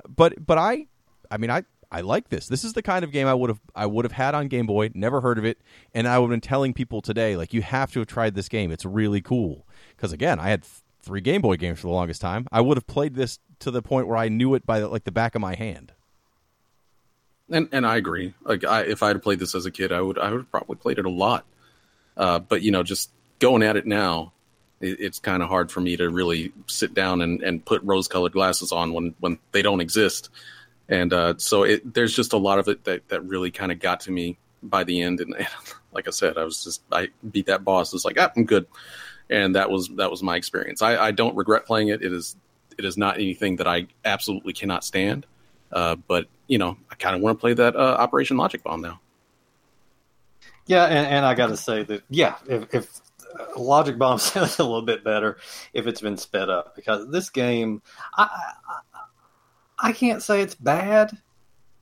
But but I I mean I I like this. This is the kind of game I would have I would have had on Game Boy, never heard of it, and I would have been telling people today like you have to have tried this game. It's really cool. Cuz again, I had three Game Boy games for the longest time. I would have played this to the point where I knew it by like the back of my hand. And and I agree. Like I, if I had played this as a kid, I would I would have probably played it a lot. Uh, but you know, just going at it now, it, it's kind of hard for me to really sit down and, and put rose colored glasses on when when they don't exist. And uh, so it, there's just a lot of it that that really kind of got to me by the end. And, and like I said, I was just I beat that boss. It's like ah, I'm good. And that was that was my experience. I, I don't regret playing it. It is it is not anything that I absolutely cannot stand. Uh, but you know, I kind of want to play that uh, Operation Logic Bomb now. Yeah, and, and I got to say that yeah, if, if uh, Logic Bomb sounds a little bit better if it's been sped up because this game, I, I I can't say it's bad.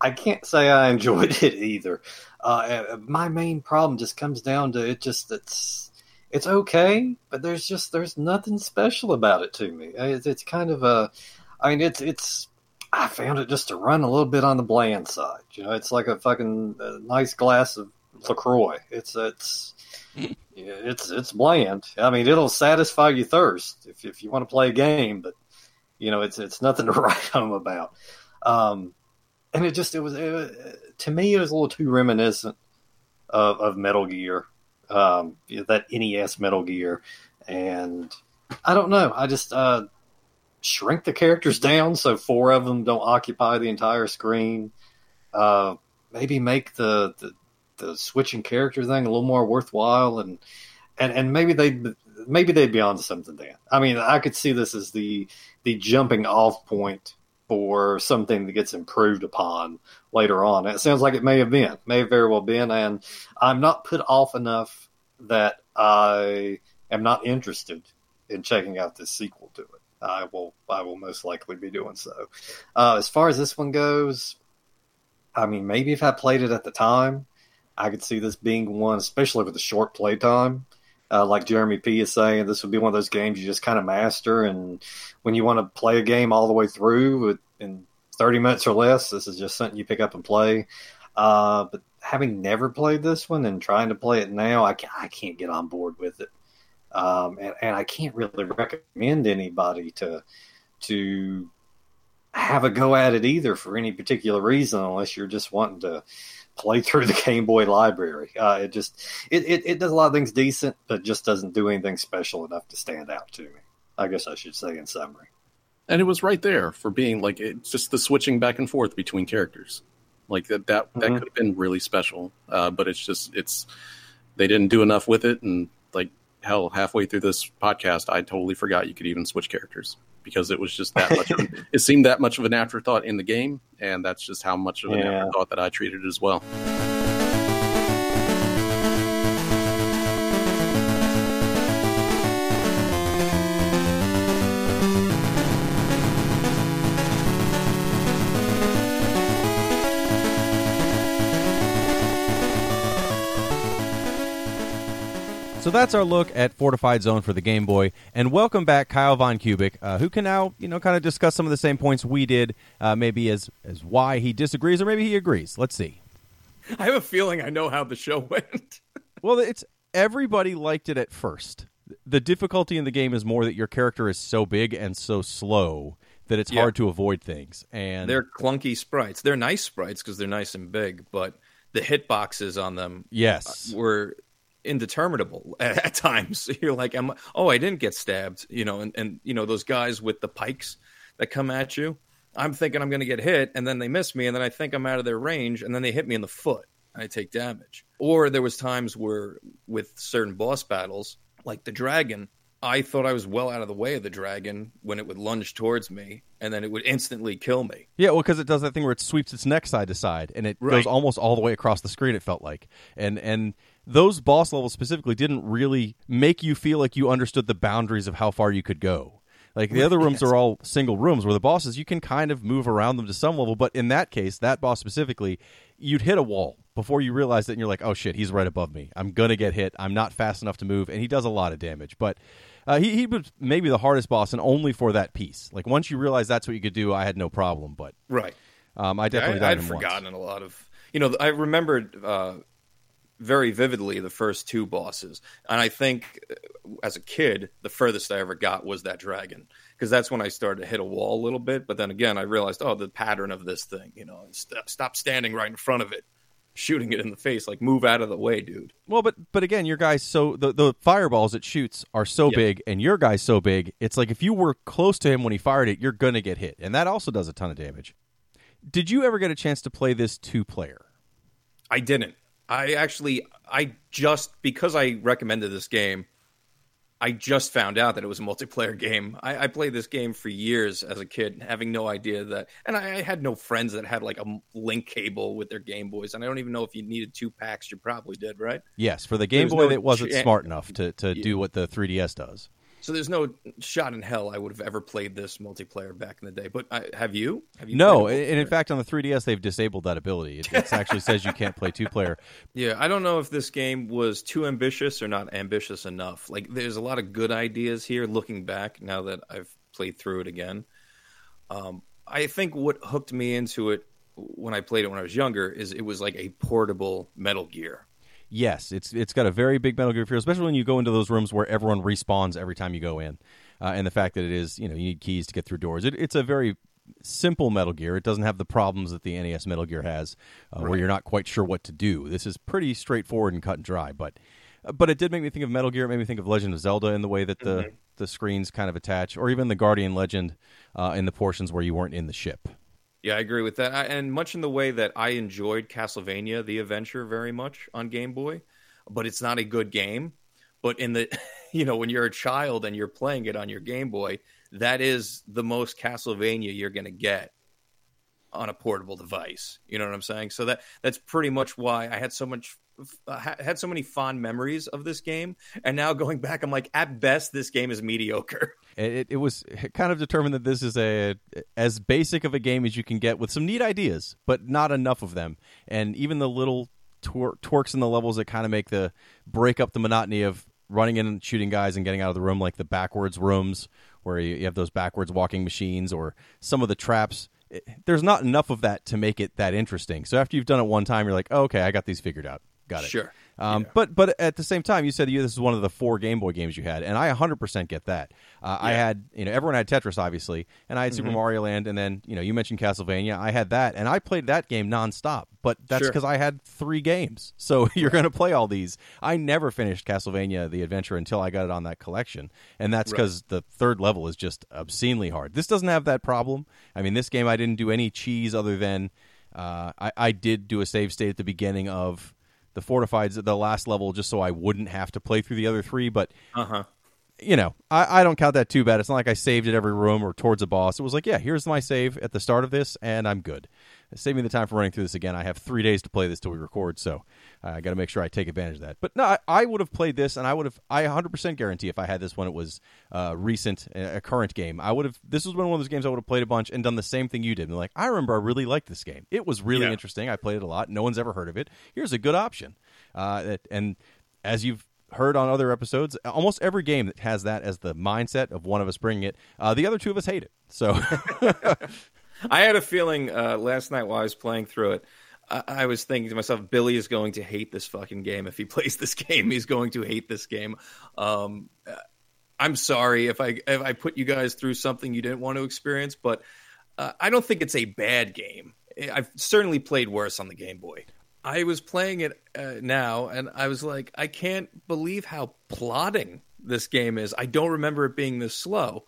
I can't say I enjoyed it either. Uh, my main problem just comes down to it. Just it's it's okay, but there's just there's nothing special about it to me. It's, it's kind of a, I mean, it's it's. I found it just to run a little bit on the bland side. You know, it's like a fucking uh, nice glass of Lacroix. It's it's it's it's bland. I mean, it'll satisfy your thirst if if you want to play a game, but you know, it's it's nothing to write home about. Um, and it just it was it, to me it was a little too reminiscent of, of Metal Gear, um, that NES Metal Gear, and I don't know. I just uh, shrink the characters down so four of them don't occupy the entire screen. Uh, maybe make the, the the switching character thing a little more worthwhile, and and and maybe they maybe they'd be on to something. Dan, I mean, I could see this as the the jumping off point for something that gets improved upon later on. And it sounds like it may have been, may have very well been, and I'm not put off enough that I am not interested in checking out this sequel to it. I will, I will most likely be doing so. Uh, as far as this one goes, I mean, maybe if I played it at the time, I could see this being one, especially with the short play time. Uh, like Jeremy P is saying, this would be one of those games you just kind of master. And when you want to play a game all the way through in 30 minutes or less, this is just something you pick up and play. Uh, but having never played this one and trying to play it now, I, I can't get on board with it. Um, and, and I can't really recommend anybody to to have a go at it either for any particular reason, unless you're just wanting to play through the Game Boy library. Uh, it just it, it, it does a lot of things decent, but just doesn't do anything special enough to stand out to me. I guess I should say in summary. And it was right there for being like it's just the switching back and forth between characters, like that that, mm-hmm. that could have been really special. Uh, but it's just it's they didn't do enough with it, and like hell, halfway through this podcast, I totally forgot you could even switch characters because it was just that much. of, it seemed that much of an afterthought in the game, and that's just how much of an yeah. afterthought that I treated it as well. So that's our look at Fortified Zone for the Game Boy. And welcome back, Kyle Von Kubik, uh, who can now, you know, kind of discuss some of the same points we did, uh, maybe as as why he disagrees or maybe he agrees. Let's see. I have a feeling I know how the show went. well, it's everybody liked it at first. The difficulty in the game is more that your character is so big and so slow that it's yeah. hard to avoid things. And they're clunky sprites. They're nice sprites because they're nice and big, but the hitboxes on them yes were indeterminable at, at times. You're like, I'm, oh, I didn't get stabbed, you know, and, and you know those guys with the pikes that come at you. I'm thinking I'm going to get hit, and then they miss me, and then I think I'm out of their range, and then they hit me in the foot, and I take damage. Or there was times where with certain boss battles, like the dragon, I thought I was well out of the way of the dragon when it would lunge towards me, and then it would instantly kill me. Yeah, well, because it does that thing where it sweeps its neck side to side, and it right. goes almost all the way across the screen. It felt like, and and those boss levels specifically didn't really make you feel like you understood the boundaries of how far you could go. Like the other rooms yes. are all single rooms where the bosses you can kind of move around them to some level, but in that case, that boss specifically, you'd hit a wall before you realize it and you're like, "Oh shit, he's right above me. I'm going to get hit. I'm not fast enough to move." And he does a lot of damage, but uh, he he was maybe the hardest boss and only for that piece. Like once you realize that's what you could do, I had no problem, but Right. Um, I definitely I, I'd forgotten once. a lot of you know, I remembered uh, very vividly the first two bosses. And I think uh, as a kid, the furthest I ever got was that dragon because that's when I started to hit a wall a little bit. But then again, I realized, oh, the pattern of this thing, you know, st- stop standing right in front of it, shooting it in the face, like move out of the way, dude. Well, but but again, your guy's so the the fireballs it shoots are so yep. big, and your guy's so big. It's like if you were close to him when he fired it, you're gonna get hit, and that also does a ton of damage. Did you ever get a chance to play this two player? I didn't. I actually, I just because I recommended this game, I just found out that it was a multiplayer game. I, I, played this game for years as a kid, having no idea that, and I, I, had no friends that had like a link cable with their Game Boys, and I don't even know if you needed two packs. You probably did, right? Yes, for the Game Boy, no that wasn't ch- smart enough to to yeah. do what the 3DS does. So there's no shot in hell I would have ever played this multiplayer back in the day. But I, have you? Have you? No, and in fact, on the 3DS they've disabled that ability. It, it actually says you can't play two player. Yeah, I don't know if this game was too ambitious or not ambitious enough. Like, there's a lot of good ideas here. Looking back, now that I've played through it again, um, I think what hooked me into it when I played it when I was younger is it was like a portable Metal Gear yes, it's it's got a very big Metal Gear feel, especially when you go into those rooms where everyone respawns every time you go in, uh, and the fact that it is you know you need keys to get through doors. It, it's a very simple Metal Gear. It doesn't have the problems that the NES Metal Gear has, uh, right. where you're not quite sure what to do. This is pretty straightforward and cut and dry, but. But it did make me think of Metal Gear. It made me think of Legend of Zelda in the way that the, mm-hmm. the screens kind of attach, or even the Guardian Legend uh, in the portions where you weren't in the ship. Yeah, I agree with that. I, and much in the way that I enjoyed Castlevania: The Adventure very much on Game Boy, but it's not a good game. But in the, you know, when you're a child and you're playing it on your Game Boy, that is the most Castlevania you're going to get on a portable device. You know what I'm saying? So that that's pretty much why I had so much uh, had so many fond memories of this game, and now going back, I'm like, at best, this game is mediocre. It, it was kind of determined that this is a as basic of a game as you can get with some neat ideas, but not enough of them. And even the little tor- twerks in the levels that kind of make the break up the monotony of running in and shooting guys and getting out of the room, like the backwards rooms where you, you have those backwards walking machines, or some of the traps. There's not enough of that to make it that interesting. So after you've done it one time, you're like, oh, okay, I got these figured out. Got it. Sure. Um, Yeah. But but at the same time, you said you, this is one of the four Game Boy games you had, and I 100% get that. Uh, I had you know everyone had Tetris obviously, and I had Mm-hmm. Super Mario Land, and then you know you mentioned Castlevania. I had that, and I played that game nonstop. But that's Sure. because I had three games, so you're going to play all these. I never finished Castlevania: The Adventure until I got it on that collection, and that's Right. because the third level is just obscenely hard. This doesn't have that problem. I mean, this game I didn't do any cheese other than uh, I, I did do a save state at the beginning of the fortifieds at the last level just so I wouldn't have to play through the other three. But Uh huh. you know, I, I don't count that too bad. It's not like I saved at every room or towards a boss. It was like, yeah, here's my save at the start of this, and I'm good. Save me the time for running through this again. I have three days to play this till we record, so uh, I got to make sure I take advantage of that. But no, I, I would have played this, and I would have. I 100% guarantee if I had this when it was uh, recent, a current game, I would have. This was one of those games I would have played a bunch and done the same thing you did. And like, I remember I really liked this game. It was really Yeah. interesting. I played it a lot. No one's ever heard of it. Here's a good option. Uh, that- and as you've heard on other episodes, almost every game that has that as the mindset of one of us bringing it, uh, the other two of us hate it. So I had a feeling uh, last night while I was playing through it. I, I was thinking to myself, Billy is going to hate this fucking game. If he plays this game, he's going to hate this game. Um, uh, I'm sorry if I if I put you guys through something you didn't want to experience, but uh, I don't think it's a bad game. I've certainly played worse on the Game Boy. I was playing it uh, now, and I was like, I can't believe how plotting this game is. I don't remember it being this slow.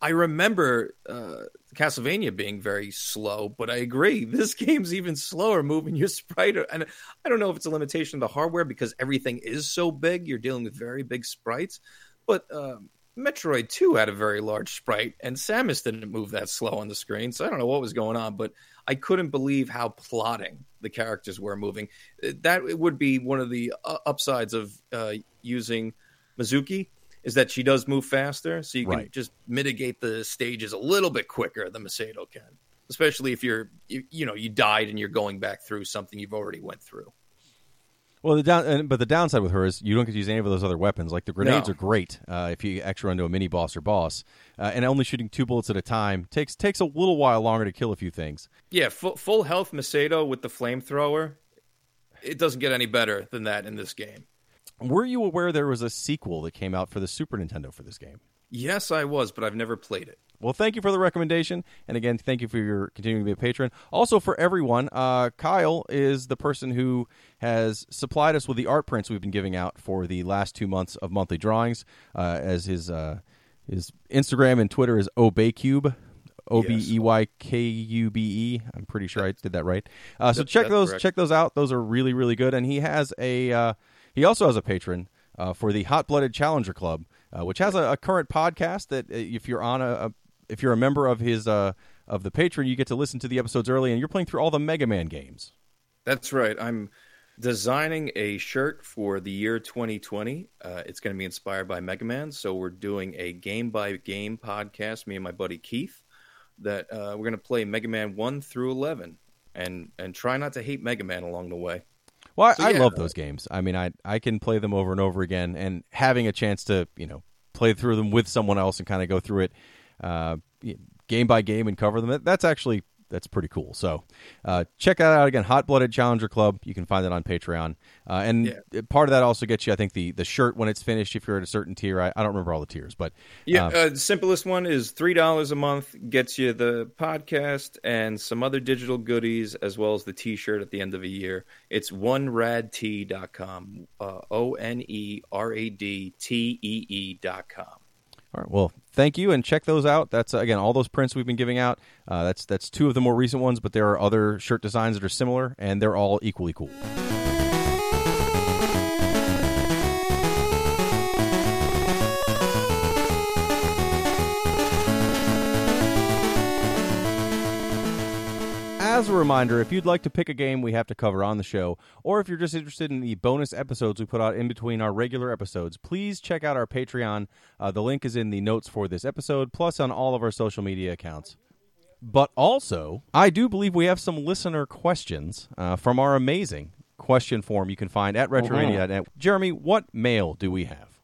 I remember uh, Castlevania being very slow, but I agree this game's even slower moving your sprite. And I don't know if it's a limitation of the hardware because everything is so big. You're dealing with very big sprites, but um, Metroid 2 had a very large sprite, and Samus didn't move that slow on the screen. So I don't know what was going on, but I couldn't believe how plotting the characters were moving. That would be one of the uh, upsides of uh, using Mizuki is that she does move faster, so you can Right. just mitigate the stages a little bit quicker than Masato can. Especially if you're, you, you know, you died and you're going back through something you've already went through. Well, the down, and- but the downside with her is you don't get to use any of those other weapons. Like the grenades No. are great uh, if you actually run into a mini boss or boss, uh, and only shooting two bullets at a time takes takes a little while longer to kill a few things. Yeah, full, full health Masato with the flamethrower. It doesn't get any better than that in this game. Were you aware there was a sequel that came out for the Super Nintendo for this game? Yes, I was, but I've never played it. Well, thank you for the recommendation, and again, thank you for your continuing to be a patron. Also, for everyone, uh, Kyle is the person who has supplied us with the art prints we've been giving out for the last two months of monthly drawings. Uh, as his uh, his Instagram and Twitter is obeykube, O B E Y K U B E. I'm pretty sure I did that right. Uh, so check those correct. check those out. Those are really really good. And he has a uh, he also has a patron uh, for the Hot Blooded Challenger Club, uh, which has a, a current podcast that uh, if you're on a, a if you're a member of his uh, of the patron, you get to listen to the episodes early, and you're playing through all the Mega Man games. That's right. I'm designing a shirt for the year 2020. Uh, it's going to be inspired by Mega Man. So we're doing a game by game podcast, me and my buddy Keith, that uh, we're going to play Mega Man 1 through 11 and, and try not to hate Mega Man along the way. Well, I, So, I yeah. love those games. I mean, I I can play them over and over again, and having a chance to you know play through them with someone else and kind of go through it uh, game by game and cover them. That's actually that's pretty cool. So uh, check that out again. Hot Blooded Challenger Club. You can find it on Patreon, uh, and part of that also gets you, I think, the the shirt when it's finished. If you're at a certain tier, I, I don't remember all the tiers, but Yeah, uh, uh, the simplest one is three dollars a month gets you the podcast and some other digital goodies as well as the T-shirt at the end of a year. It's oneradtee.com, uh, O N E R A D T E E dot com. All right. Well, thank you, and check those out. That's uh, again all those prints we've been giving out. Uh, that's that's two of the more recent ones, but there are other shirt designs that are similar, and they're all equally cool. As a reminder, if you'd like to pick a game we have to cover on the show, or if you're just interested in the bonus episodes we put out in between our regular episodes, please check out our Patreon. Uh, the link is in the notes for this episode, plus on all of our social media accounts. But also, I do believe we have some listener questions uh, from our amazing question form you can find at retromania.net. Jeremy, what mail do we have?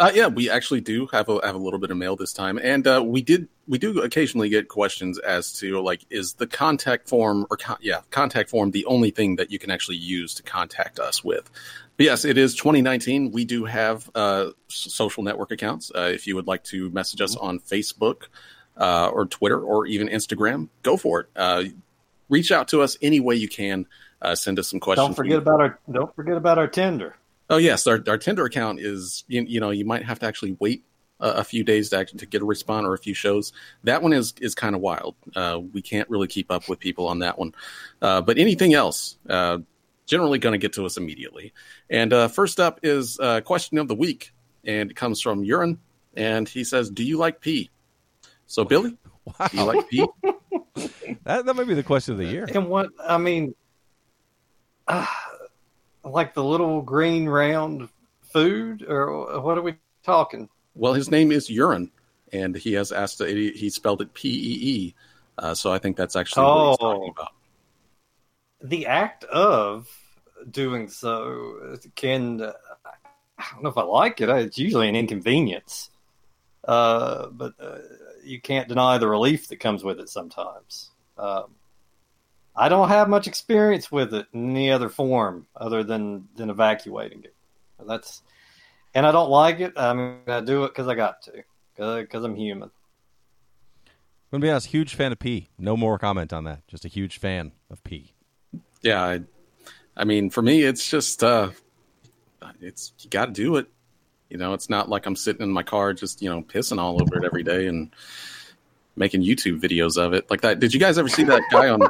Uh, yeah, we actually do have a have a little bit of mail this time, and uh, we did we do occasionally get questions as to like is the contact form or con- yeah contact form the only thing that you can actually use to contact us with. But yes, it is 2019. We do have uh, social network accounts. Uh, if you would like to message us on Facebook uh, or Twitter or even Instagram, go for it. Uh, reach out to us any way you can. send us some questions. Don't forget about our don't forget about our Tinder. Oh yes, our our Tinder account is you, you know you might have to actually wait a, a few days to actually to get a response or a few shows. That one is is kind of wild. Uh, we can't really keep up with people on that one. Uh, but anything else, uh, generally going to get to us immediately. And uh, first up is uh, question of the week, and it comes from Urine, and he says, "Do you like pee?" So Billy, wow. do you like pee? that that might be the question of the year. And what I mean. Like the little green round food, or what are we talking? Well, his name is Urine, and he has asked. He, he spelled it P E E. Uh, so I think that's actually oh, what he's talking oh. about. The act of doing so can. Uh, I don't know if I like it. It's usually an inconvenience, uh, but uh, you can't deny the relief that comes with it sometimes. Um, I don't have much experience with it in any other form other than than evacuating it. That's and I don't like it. I mean, I do it because I got to, because I'm human. I'm gonna be honest, huge fan of pee. No more comment on that. Just a huge fan of pee. Yeah, I, I mean, for me, it's just uh, it's you got to do it. You know, it's not like I'm sitting in my car just you know pissing all over it every day and making YouTube videos of it like that. Did you guys ever see that guy on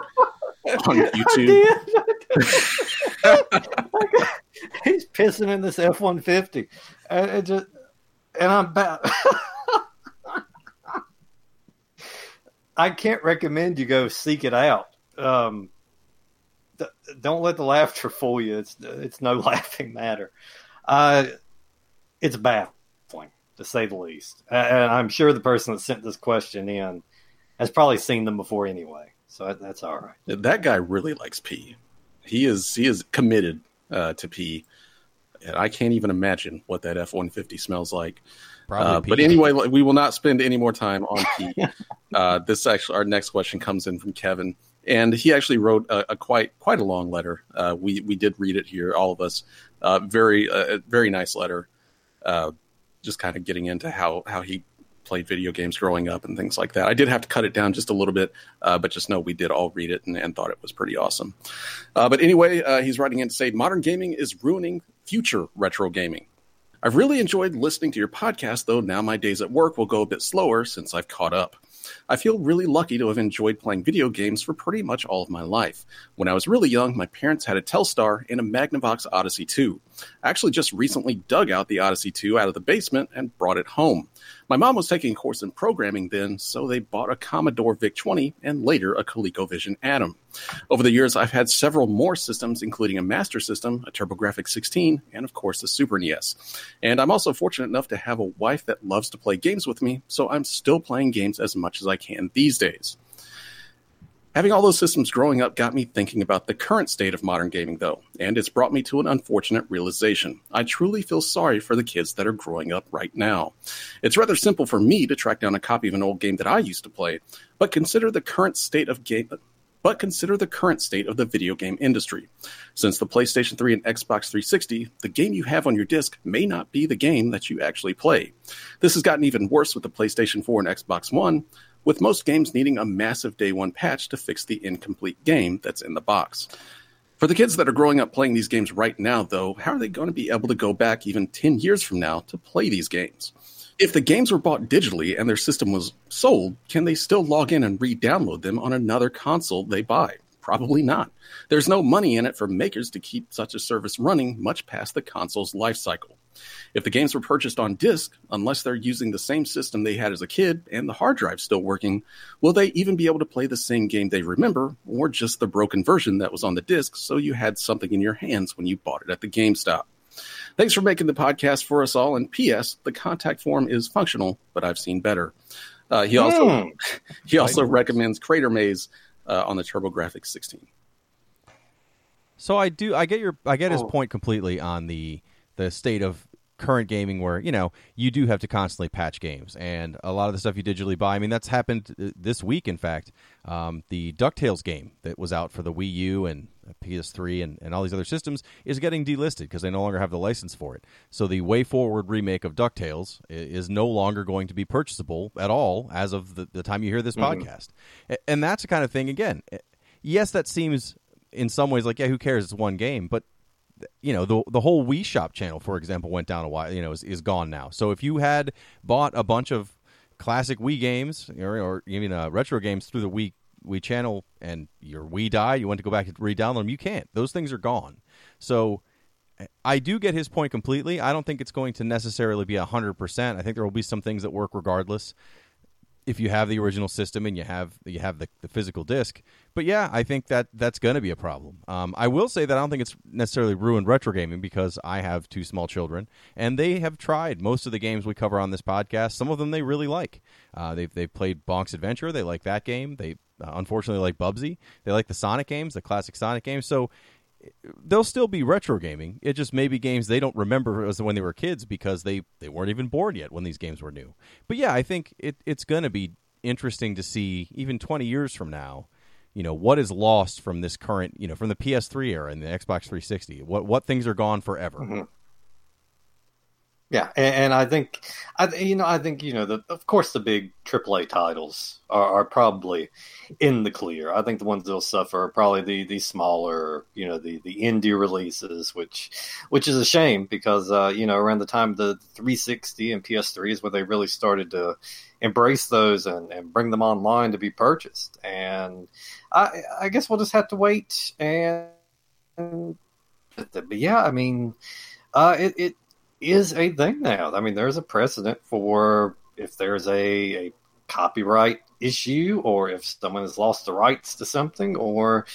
on YouTube. He's pissing in this F one fifty, and just and I'm about. I can't recommend you go seek it out. Um, th- don't let the laughter fool you. It's it's no laughing matter. Uh, it's baffling to say the least. And I'm sure the person that sent this question in has probably seen them before anyway so that's all right. That guy really likes pee. He is he is committed uh, to pee, and I can't even imagine what that F one fifty smells like. Uh, but anyway, we will not spend any more time on pee. uh, this actually, our next question comes in from Kevin, and he actually wrote a, a quite quite a long letter. Uh, we we did read it here, all of us. Uh, very uh, very nice letter. just kind of getting into how how he played video games growing up and things like that. I did have to cut it down just a little bit, uh, but just know we did all read it and, and thought it was pretty awesome. Uh, but anyway, uh, he's writing in to say modern gaming is ruining future retro gaming. I've really enjoyed listening to your podcast, though now my days at work will go a bit slower since I've caught up. I feel really lucky to have enjoyed playing video games for pretty much all of my life. When I was really young, my parents had a Telstar and a Magnavox Odyssey 2. I actually just recently dug out the Odyssey 2 out of the basement and brought it home. My mom was taking a course in programming then, so they bought a Commodore VIC 20 and later a ColecoVision Adam. Over the years, I've had several more systems, including a Master System, a TurboGrafx 16, and of course, a Super NES. And I'm also fortunate enough to have a wife that loves to play games with me, so I'm still playing games as much as I can these days. Having all those systems growing up got me thinking about the current state of modern gaming, though, and it's brought me to an unfortunate realization. I truly feel sorry for the kids that are growing up right now. It's rather simple for me to track down a copy of an old game that I used to play, but consider the current state of game but consider the current state of the video game industry. Since the PlayStation 3 and Xbox 360, the game you have on your disc may not be the game that you actually play. This has gotten even worse with the PlayStation 4 and Xbox One, with most games needing a massive day one patch to fix the incomplete game that's in the box. For the kids that are growing up playing these games right now, though, how are they going to be able to go back even 10 years from now to play these games? If the games were bought digitally and their system was sold, can they still log in and re download them on another console they buy? Probably not. There's no money in it for makers to keep such a service running much past the console's life cycle. If the games were purchased on disc, unless they're using the same system they had as a kid and the hard drive still working, will they even be able to play the same game they remember or just the broken version that was on the disc so you had something in your hands when you bought it at the GameStop? Thanks for making the podcast for us all. And P.S. The contact form is functional, but I've seen better. Uh, he also Hmm. he also recommends Crater Maze uh, on the TurboGrafx 16. So I do. I get your. I get his Oh. point completely on the the state of current gaming, where you know you do have to constantly patch games, and a lot of the stuff you digitally buy. I mean, that's happened uh, this week. In fact, um, the Ducktales game that was out for the Wii U and PS3 and, and all these other systems is getting delisted because they no longer have the license for it. So the Way Forward remake of Ducktales is no longer going to be purchasable at all as of the, the time you hear this podcast, and that's the kind of thing. Again, eh, yes, that seems in some ways like yeah, who cares? It's one game, but you know the the whole Wii Shop channel, for example, went down a while. You know, is, is gone now. So if you had bought a bunch of classic Wii games or, or even uh, retro games through the Wii Wii channel, and your Wii die, you want to go back and re-download them, you can't. Those things are gone. So I do get his point completely. I don't think it's going to necessarily be hundred percent. I think there will be some things that work regardless if you have the original system and you have you have the, the physical disc. But yeah, I think that that's going to be a problem. Um, I will say that I don't think it's necessarily ruined retro gaming because I have two small children and they have tried most of the games we cover on this podcast. Some of them they really like. Uh, they've they've played Bonk's Adventure. They like that game. They uh, unfortunately like Bubsy. They like the Sonic games, the classic Sonic games. So they'll still be retro gaming. It just may be games they don't remember as when they were kids because they, they weren't even born yet when these games were new. But yeah, I think it, it's going to be interesting to see even 20 years from now, you know, what is lost from this current, you know, from the PS3 era and the Xbox 360. What what things are gone forever. Mhm. Yeah, and, and I think, I you know, I think you know, the of course the big AAA titles are, are probably in the clear. I think the ones that'll suffer are probably the the smaller, you know, the the indie releases, which which is a shame because uh, you know around the time the 360 and PS3 is where they really started to embrace those and, and bring them online to be purchased. And I I guess we'll just have to wait and. But yeah, I mean, uh, it, it is a thing now. I mean, there's a precedent for if there's a, a copyright issue or if someone has lost the rights to something or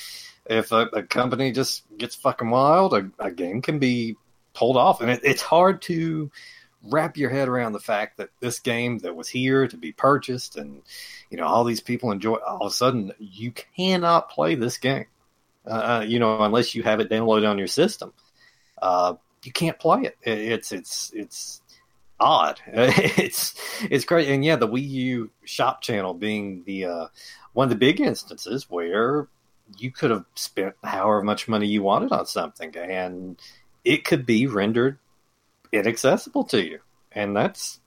if a, a company just gets fucking wild, a, a game can be pulled off. And it, it's hard to wrap your head around the fact that this game that was here to be purchased and, you know, all these people enjoy, all of a sudden you cannot play this game. Uh, you know, unless you have it downloaded on your system. Uh, you can't play it. It- It's it's it's odd. It's it's great, and yeah, the Wii U shop channel being the uh, one of the big instances where you could have spent however much money you wanted on something, and it could be rendered inaccessible to you, and that's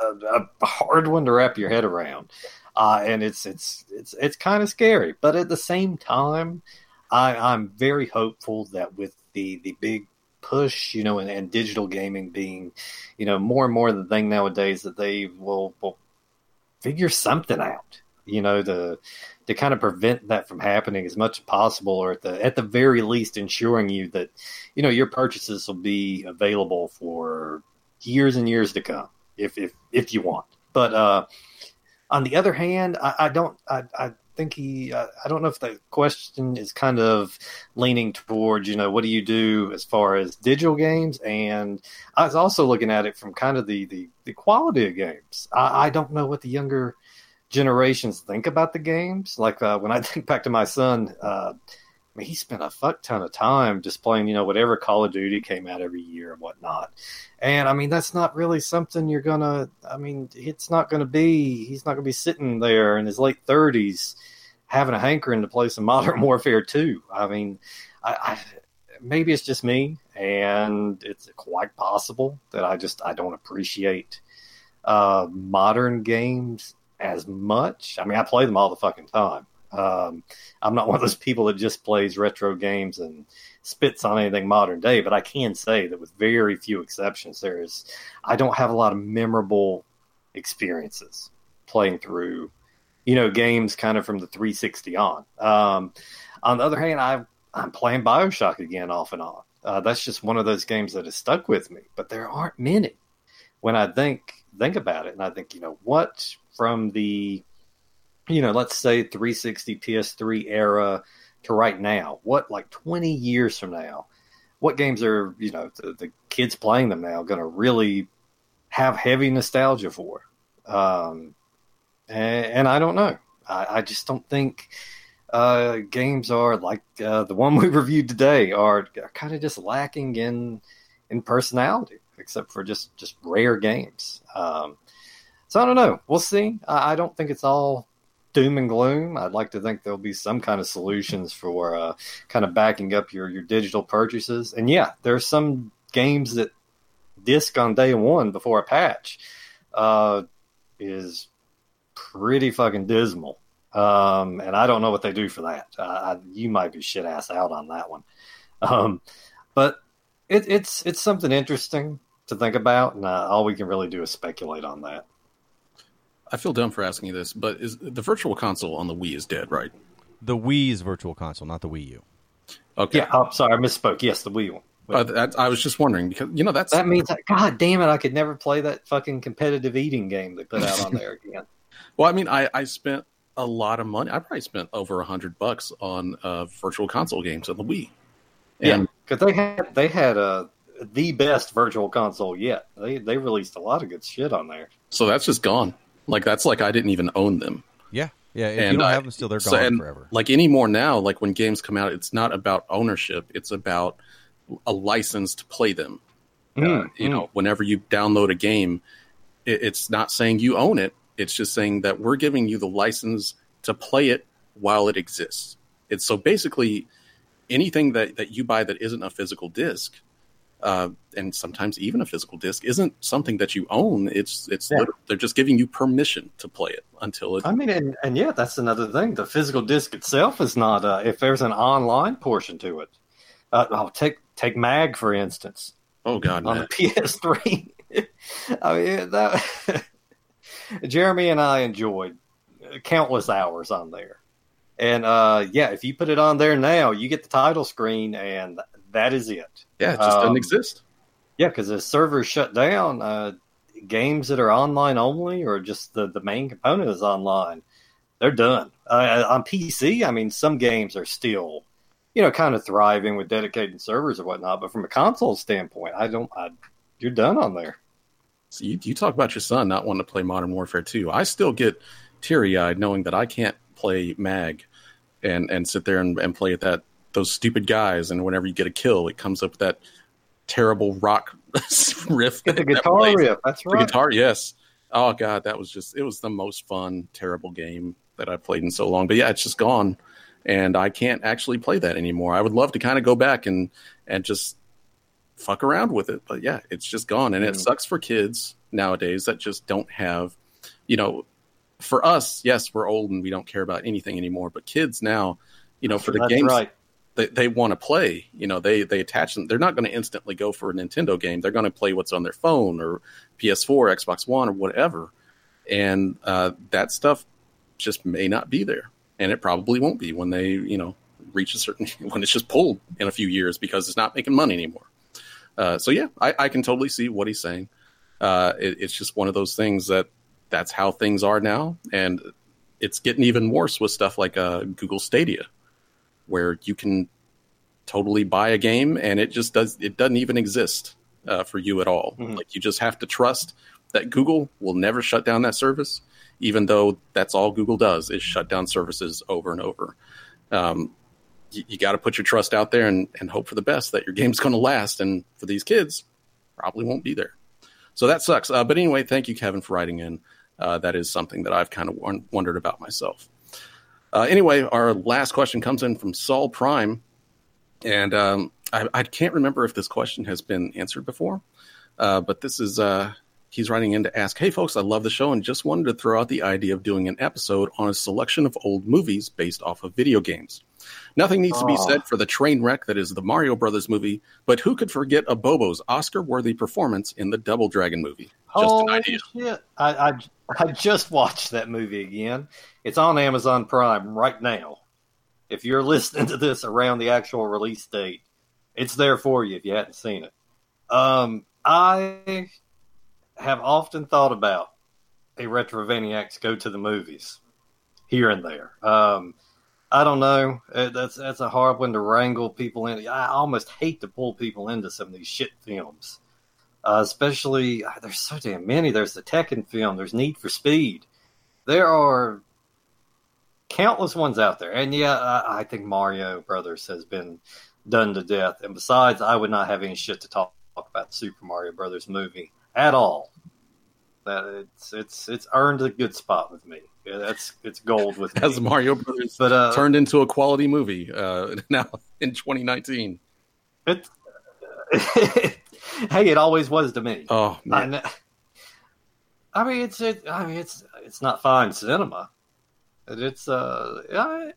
a, a hard one to wrap your head around. Uh, and it's it's it's it's kind of scary, but at the same time, I, I'm very hopeful that with the the big push, you know, and, and digital gaming being, you know, more and more the thing nowadays that they will will figure something out, you know, to to kind of prevent that from happening as much as possible, or at the at the very least ensuring you that, you know, your purchases will be available for years and years to come, if if if you want. But uh, on the other hand, I, I don't I, I think he uh, I don't know if the question is kind of leaning towards you know what do you do as far as digital games? And I was also looking at it from kind of the the, the quality of games. I, I don't know what the younger generations think about the games. Like uh, when I think back to my son uh, I mean, he spent a fuck ton of time just playing, you know, whatever Call of Duty came out every year and whatnot. And I mean, that's not really something you're gonna. I mean, it's not gonna be. He's not gonna be sitting there in his late thirties having a hankering to play some Modern Warfare 2. I mean, I, I maybe it's just me, and it's quite possible that I just I don't appreciate uh, modern games as much. I mean, I play them all the fucking time. Um, I'm not one of those people that just plays retro games and spits on anything modern day, but I can say that with very few exceptions, there is I don't have a lot of memorable experiences playing through, you know, games kind of from the 360 on. Um, on the other hand, I I'm playing Bioshock again off and on. Uh, that's just one of those games that has stuck with me. But there aren't many. When I think think about it, and I think, you know, what from the, you know, let's say 360 PS3 era to right now, what like 20 years from now, what games are you know the, the kids playing them now going to really have heavy nostalgia for? Um, and, and I don't know. I, I just don't think uh, games are like uh, the one we reviewed today are, are kind of just lacking in in personality, except for just just rare games. Um, so I don't know. We'll see. I, I, don't think it's all doom and gloom. I'd like to think there'll be some kind of solutions for uh, kind of backing up your your digital purchases. And yeah, there's some games that disc on day one before a patch uh, is pretty fucking dismal. Um, and I don't know what they do for that. Uh, I, you might be shit ass out on that one. Um, but it, it's it's something interesting to think about, and uh, all we can really do is speculate on that. I feel dumb for asking you this, but is the virtual console on the Wii is dead, right? The Wii's virtual console, not the Wii U. Okay. Yeah. Oh, sorry, I misspoke. Yes, the Wii one. Uh, that, I was just wondering because you know that's that means God damn it, I could never play that fucking competitive eating game they put out on there again. well, I mean, I, I spent a lot of money. I probably spent over a hundred bucks on uh, virtual console games on the Wii. And, yeah, because they had they had uh, the best virtual console yet. They they released a lot of good shit on there. So that's just gone. Like that's like I didn't even own them. Yeah, yeah. If and you don't I, have them still, they're gone so, and forever. Like anymore now, like when games come out, it's not about ownership. It's about a license to play them. Mm, uh, you mm. know, whenever you download a game, it, it's not saying you own it. It's just saying that we're giving you the license to play it while it exists. It's so basically anything that, that you buy that isn't a physical disc, uh, and sometimes even a physical disc, isn't something that you own. It's it's yeah. they're just giving you permission to play it until it. I mean, and, and yeah, that's another thing. The physical disc itself is not. Uh, if there's an online portion to it, uh, I'll take take Mag for instance. Oh God, on man. the PS3. I mean that. Jeremy and I enjoyed countless hours on there. And uh, yeah, if you put it on there now, you get the title screen, and that is it. Yeah, it just um, doesn't exist. Yeah, because the servers shut down. Uh, games that are online only, or just the the main component is online, they're done. Uh, on PC, I mean, some games are still, you know, kind of thriving with dedicated servers or whatnot. But from a console standpoint, I don't. I, you're done on there. So you, you talk about your son not wanting to play Modern Warfare 2. I still get teary eyed knowing that I can't play Mag and and sit there and, and play at that those stupid guys. And whenever you get a kill, it comes up with that terrible rock riff. Get the guitar that riff. That's right. The guitar, yes. Oh god, that was just it was the most fun, terrible game that I've played in so long. But yeah, it's just gone, and I can't actually play that anymore. I would love to kind of go back and and just fuck around with it, but yeah, it's just gone, and mm. it sucks for kids nowadays that just don't have, you know, for us, yes, we're old and we don't care about anything anymore. But kids now, you know, for the games right. They, they want to play, you know, they they attach them. They're not going to instantly go for a Nintendo game. They're going to play what's on their phone or PS4, Xbox One, or whatever. And uh, that stuff just may not be there, and it probably won't be when they, you know, reach a certain when it's just pulled in a few years because it's not making money anymore. Uh, so yeah, I, I, can totally see what he's saying. Uh, it, it's just one of those things that that's how things are now, and it's getting even worse with stuff like uh, Google Stadia, where you can totally buy a game and it just does it doesn't even exist uh, for you at all. Mm-hmm. Like you just have to trust that Google will never shut down that service, even though that's all Google does is shut down services over and over. Um, you, you got to put your trust out there and, and hope for the best that your game's going to last. And for these kids, probably won't be there. So that sucks. Uh, but anyway, thank you, Kevin, for writing in. Uh, that is something that I've kind of wondered about myself. Uh, anyway, our last question comes in from Saul Prime. And um, I, I, can't remember if this question has been answered before, uh, but this is uh, he's writing in to ask, "Hey folks, I love the show and just wanted to throw out the idea of doing an episode on a selection of old movies based off of video games. Nothing needs to be said for the train wreck that is the Mario Brothers movie, but who could forget Abobo's Oscar-worthy performance in the Double Dragon movie? Just Holy an idea. Shit. I, I I just watched that movie again. It's on Amazon Prime right now. If you're listening to this around the actual release date, It's there for you if you hadn't seen it. Um, I have often thought about a Retrovaniacs go to the movies here and there. Um, I don't know. Uh, That's that's a hard one to wrangle people in. I almost hate to pull people into some of these shit films, uh, especially uh, there's so damn many. There's the Tekken film. There's Need for Speed. There are countless ones out there, and yeah, I, I think Mario Brothers has been done to death. And besides, I would not have any shit to talk about the Super Mario Brothers movie at all. That it's it's it's earned a good spot with me. Yeah, that's it's gold with me. As Mario Brothers but uh, turned into a quality movie uh, now in 2019. it, hey, it always was to me. Oh I, man, kn- I mean, it's it, I mean, it's it's not fine cinema. It's uh, I,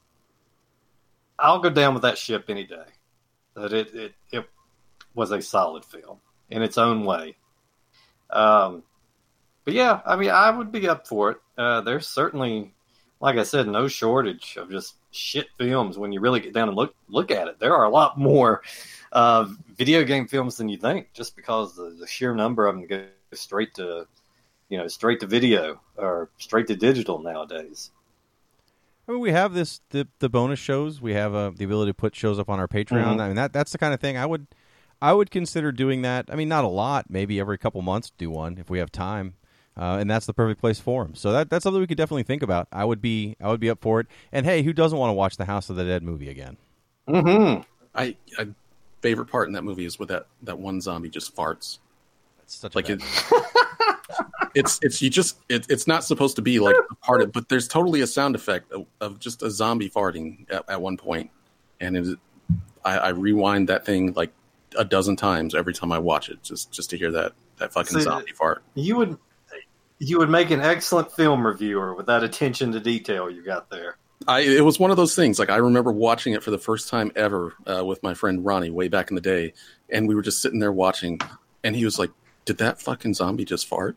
I'll go down with that ship any day. That it, it it was a solid film in its own way. Um, but yeah, I mean, I would be up for it. Uh, there's certainly, like I said, no shortage of just shit films when you really get down and look look at it. There are a lot more uh, video game films than you think, just because the, the sheer number of them go straight to, you know, straight to video or straight to digital nowadays. I mean, we have this the the bonus shows. We have uh, the ability to put shows up on our Patreon. Mhm. I mean, that that's the kind of thing I would I would consider doing that. I mean, not a lot, maybe every couple months do one if we have time, uh, and that's the perfect place for them. So that that's something we could definitely think about. I would be I would be up for it. And hey, who doesn't want to watch the House of the Dead movie again? Mm-hmm. I, I favorite part in that movie is with that that one zombie just farts. It's such Like a it, it's it's you just it, it's not supposed to be like a part of, but there's totally a sound effect of, of just a zombie farting at, at one point. point, and it, I, I rewind that thing like a dozen times every time I watch it, just just to hear that that fucking See, zombie fart. You would you would make an excellent film reviewer with that attention to detail you got there. I it was one of those things. Like I remember watching it for the first time ever uh, with my friend Ronnie way back in the day, and we were just sitting there watching, and he was like, "Did that fucking zombie just fart?"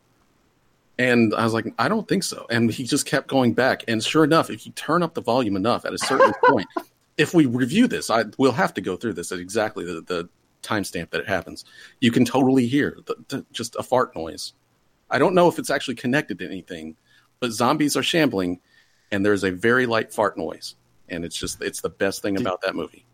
And I was like, "I don't think so." And he just kept going back, and sure enough, if you turn up the volume enough at a certain point, if we review this, I we'll have to go through this at exactly the, the timestamp that it happens. You can totally hear the, the, just a fart noise. I don't know if it's actually connected to anything, but zombies are shambling and there's a very light fart noise and it's just it's the best thing about that movie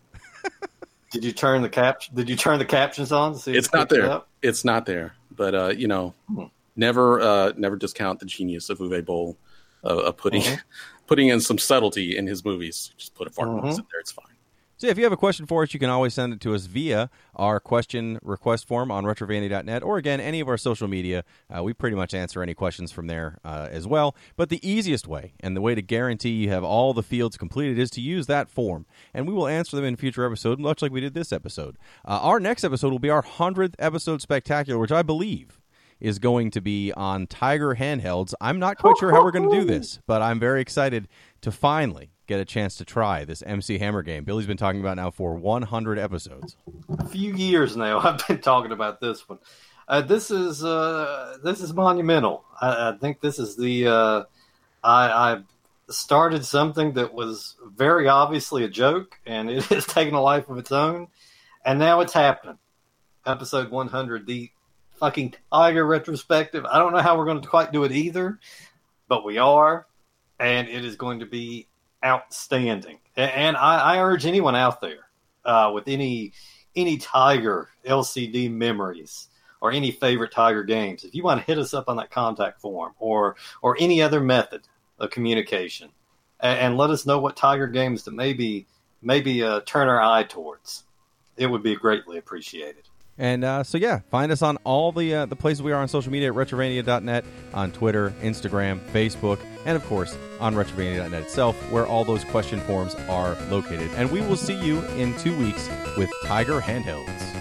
Did you turn the cap? Did you turn the captions on? To see it's not picked it there it's not there but uh you know Hmm. never uh never discount the genius of uwe boll uh, of putting Mhm. putting in some subtlety in his movies just put a fart Mhm. noise in there it's fine So if you have a question for us, you can always send it to us via our question request form on retrovania.net or again any of our social media. Uh, we pretty much answer any questions from there uh, as well. But the easiest way and the way to guarantee you have all the fields completed is to use that form, and we will answer them in future episode, much like we did this episode. Uh, our next episode will be our hundredth episode spectacular, which I believe is going to be on Tiger handhelds. I'm not quite sure how we're going to do this, but I'm very excited to finally get a chance to try this MC Hammer game. Billy's been talking about now for 100 episodes. A few years now, I've been talking about this one. Uh, this is uh, this is monumental. I, I think this is the uh, I, I started something that was very obviously a joke, and it has taken a life of its own, and now it's happening. Episode 100, the fucking Tiger retrospective. I don't know how we're going to quite do it either, but we are, and it is going to be outstanding. And I, I urge anyone out there uh, with any any Tiger LCD memories or any favorite Tiger games, if you want to hit us up on that contact form or or any other method of communication, and, and let us know what Tiger games that maybe maybe uh, turn our eye towards, it would be greatly appreciated. And uh, so, yeah, find us on all the uh, the places we are on social media at retrovania.net, on Twitter, Instagram, Facebook, and of course on retrovania.net itself, where all those question forms are located. And we will see you in two weeks with Tiger Handhelds.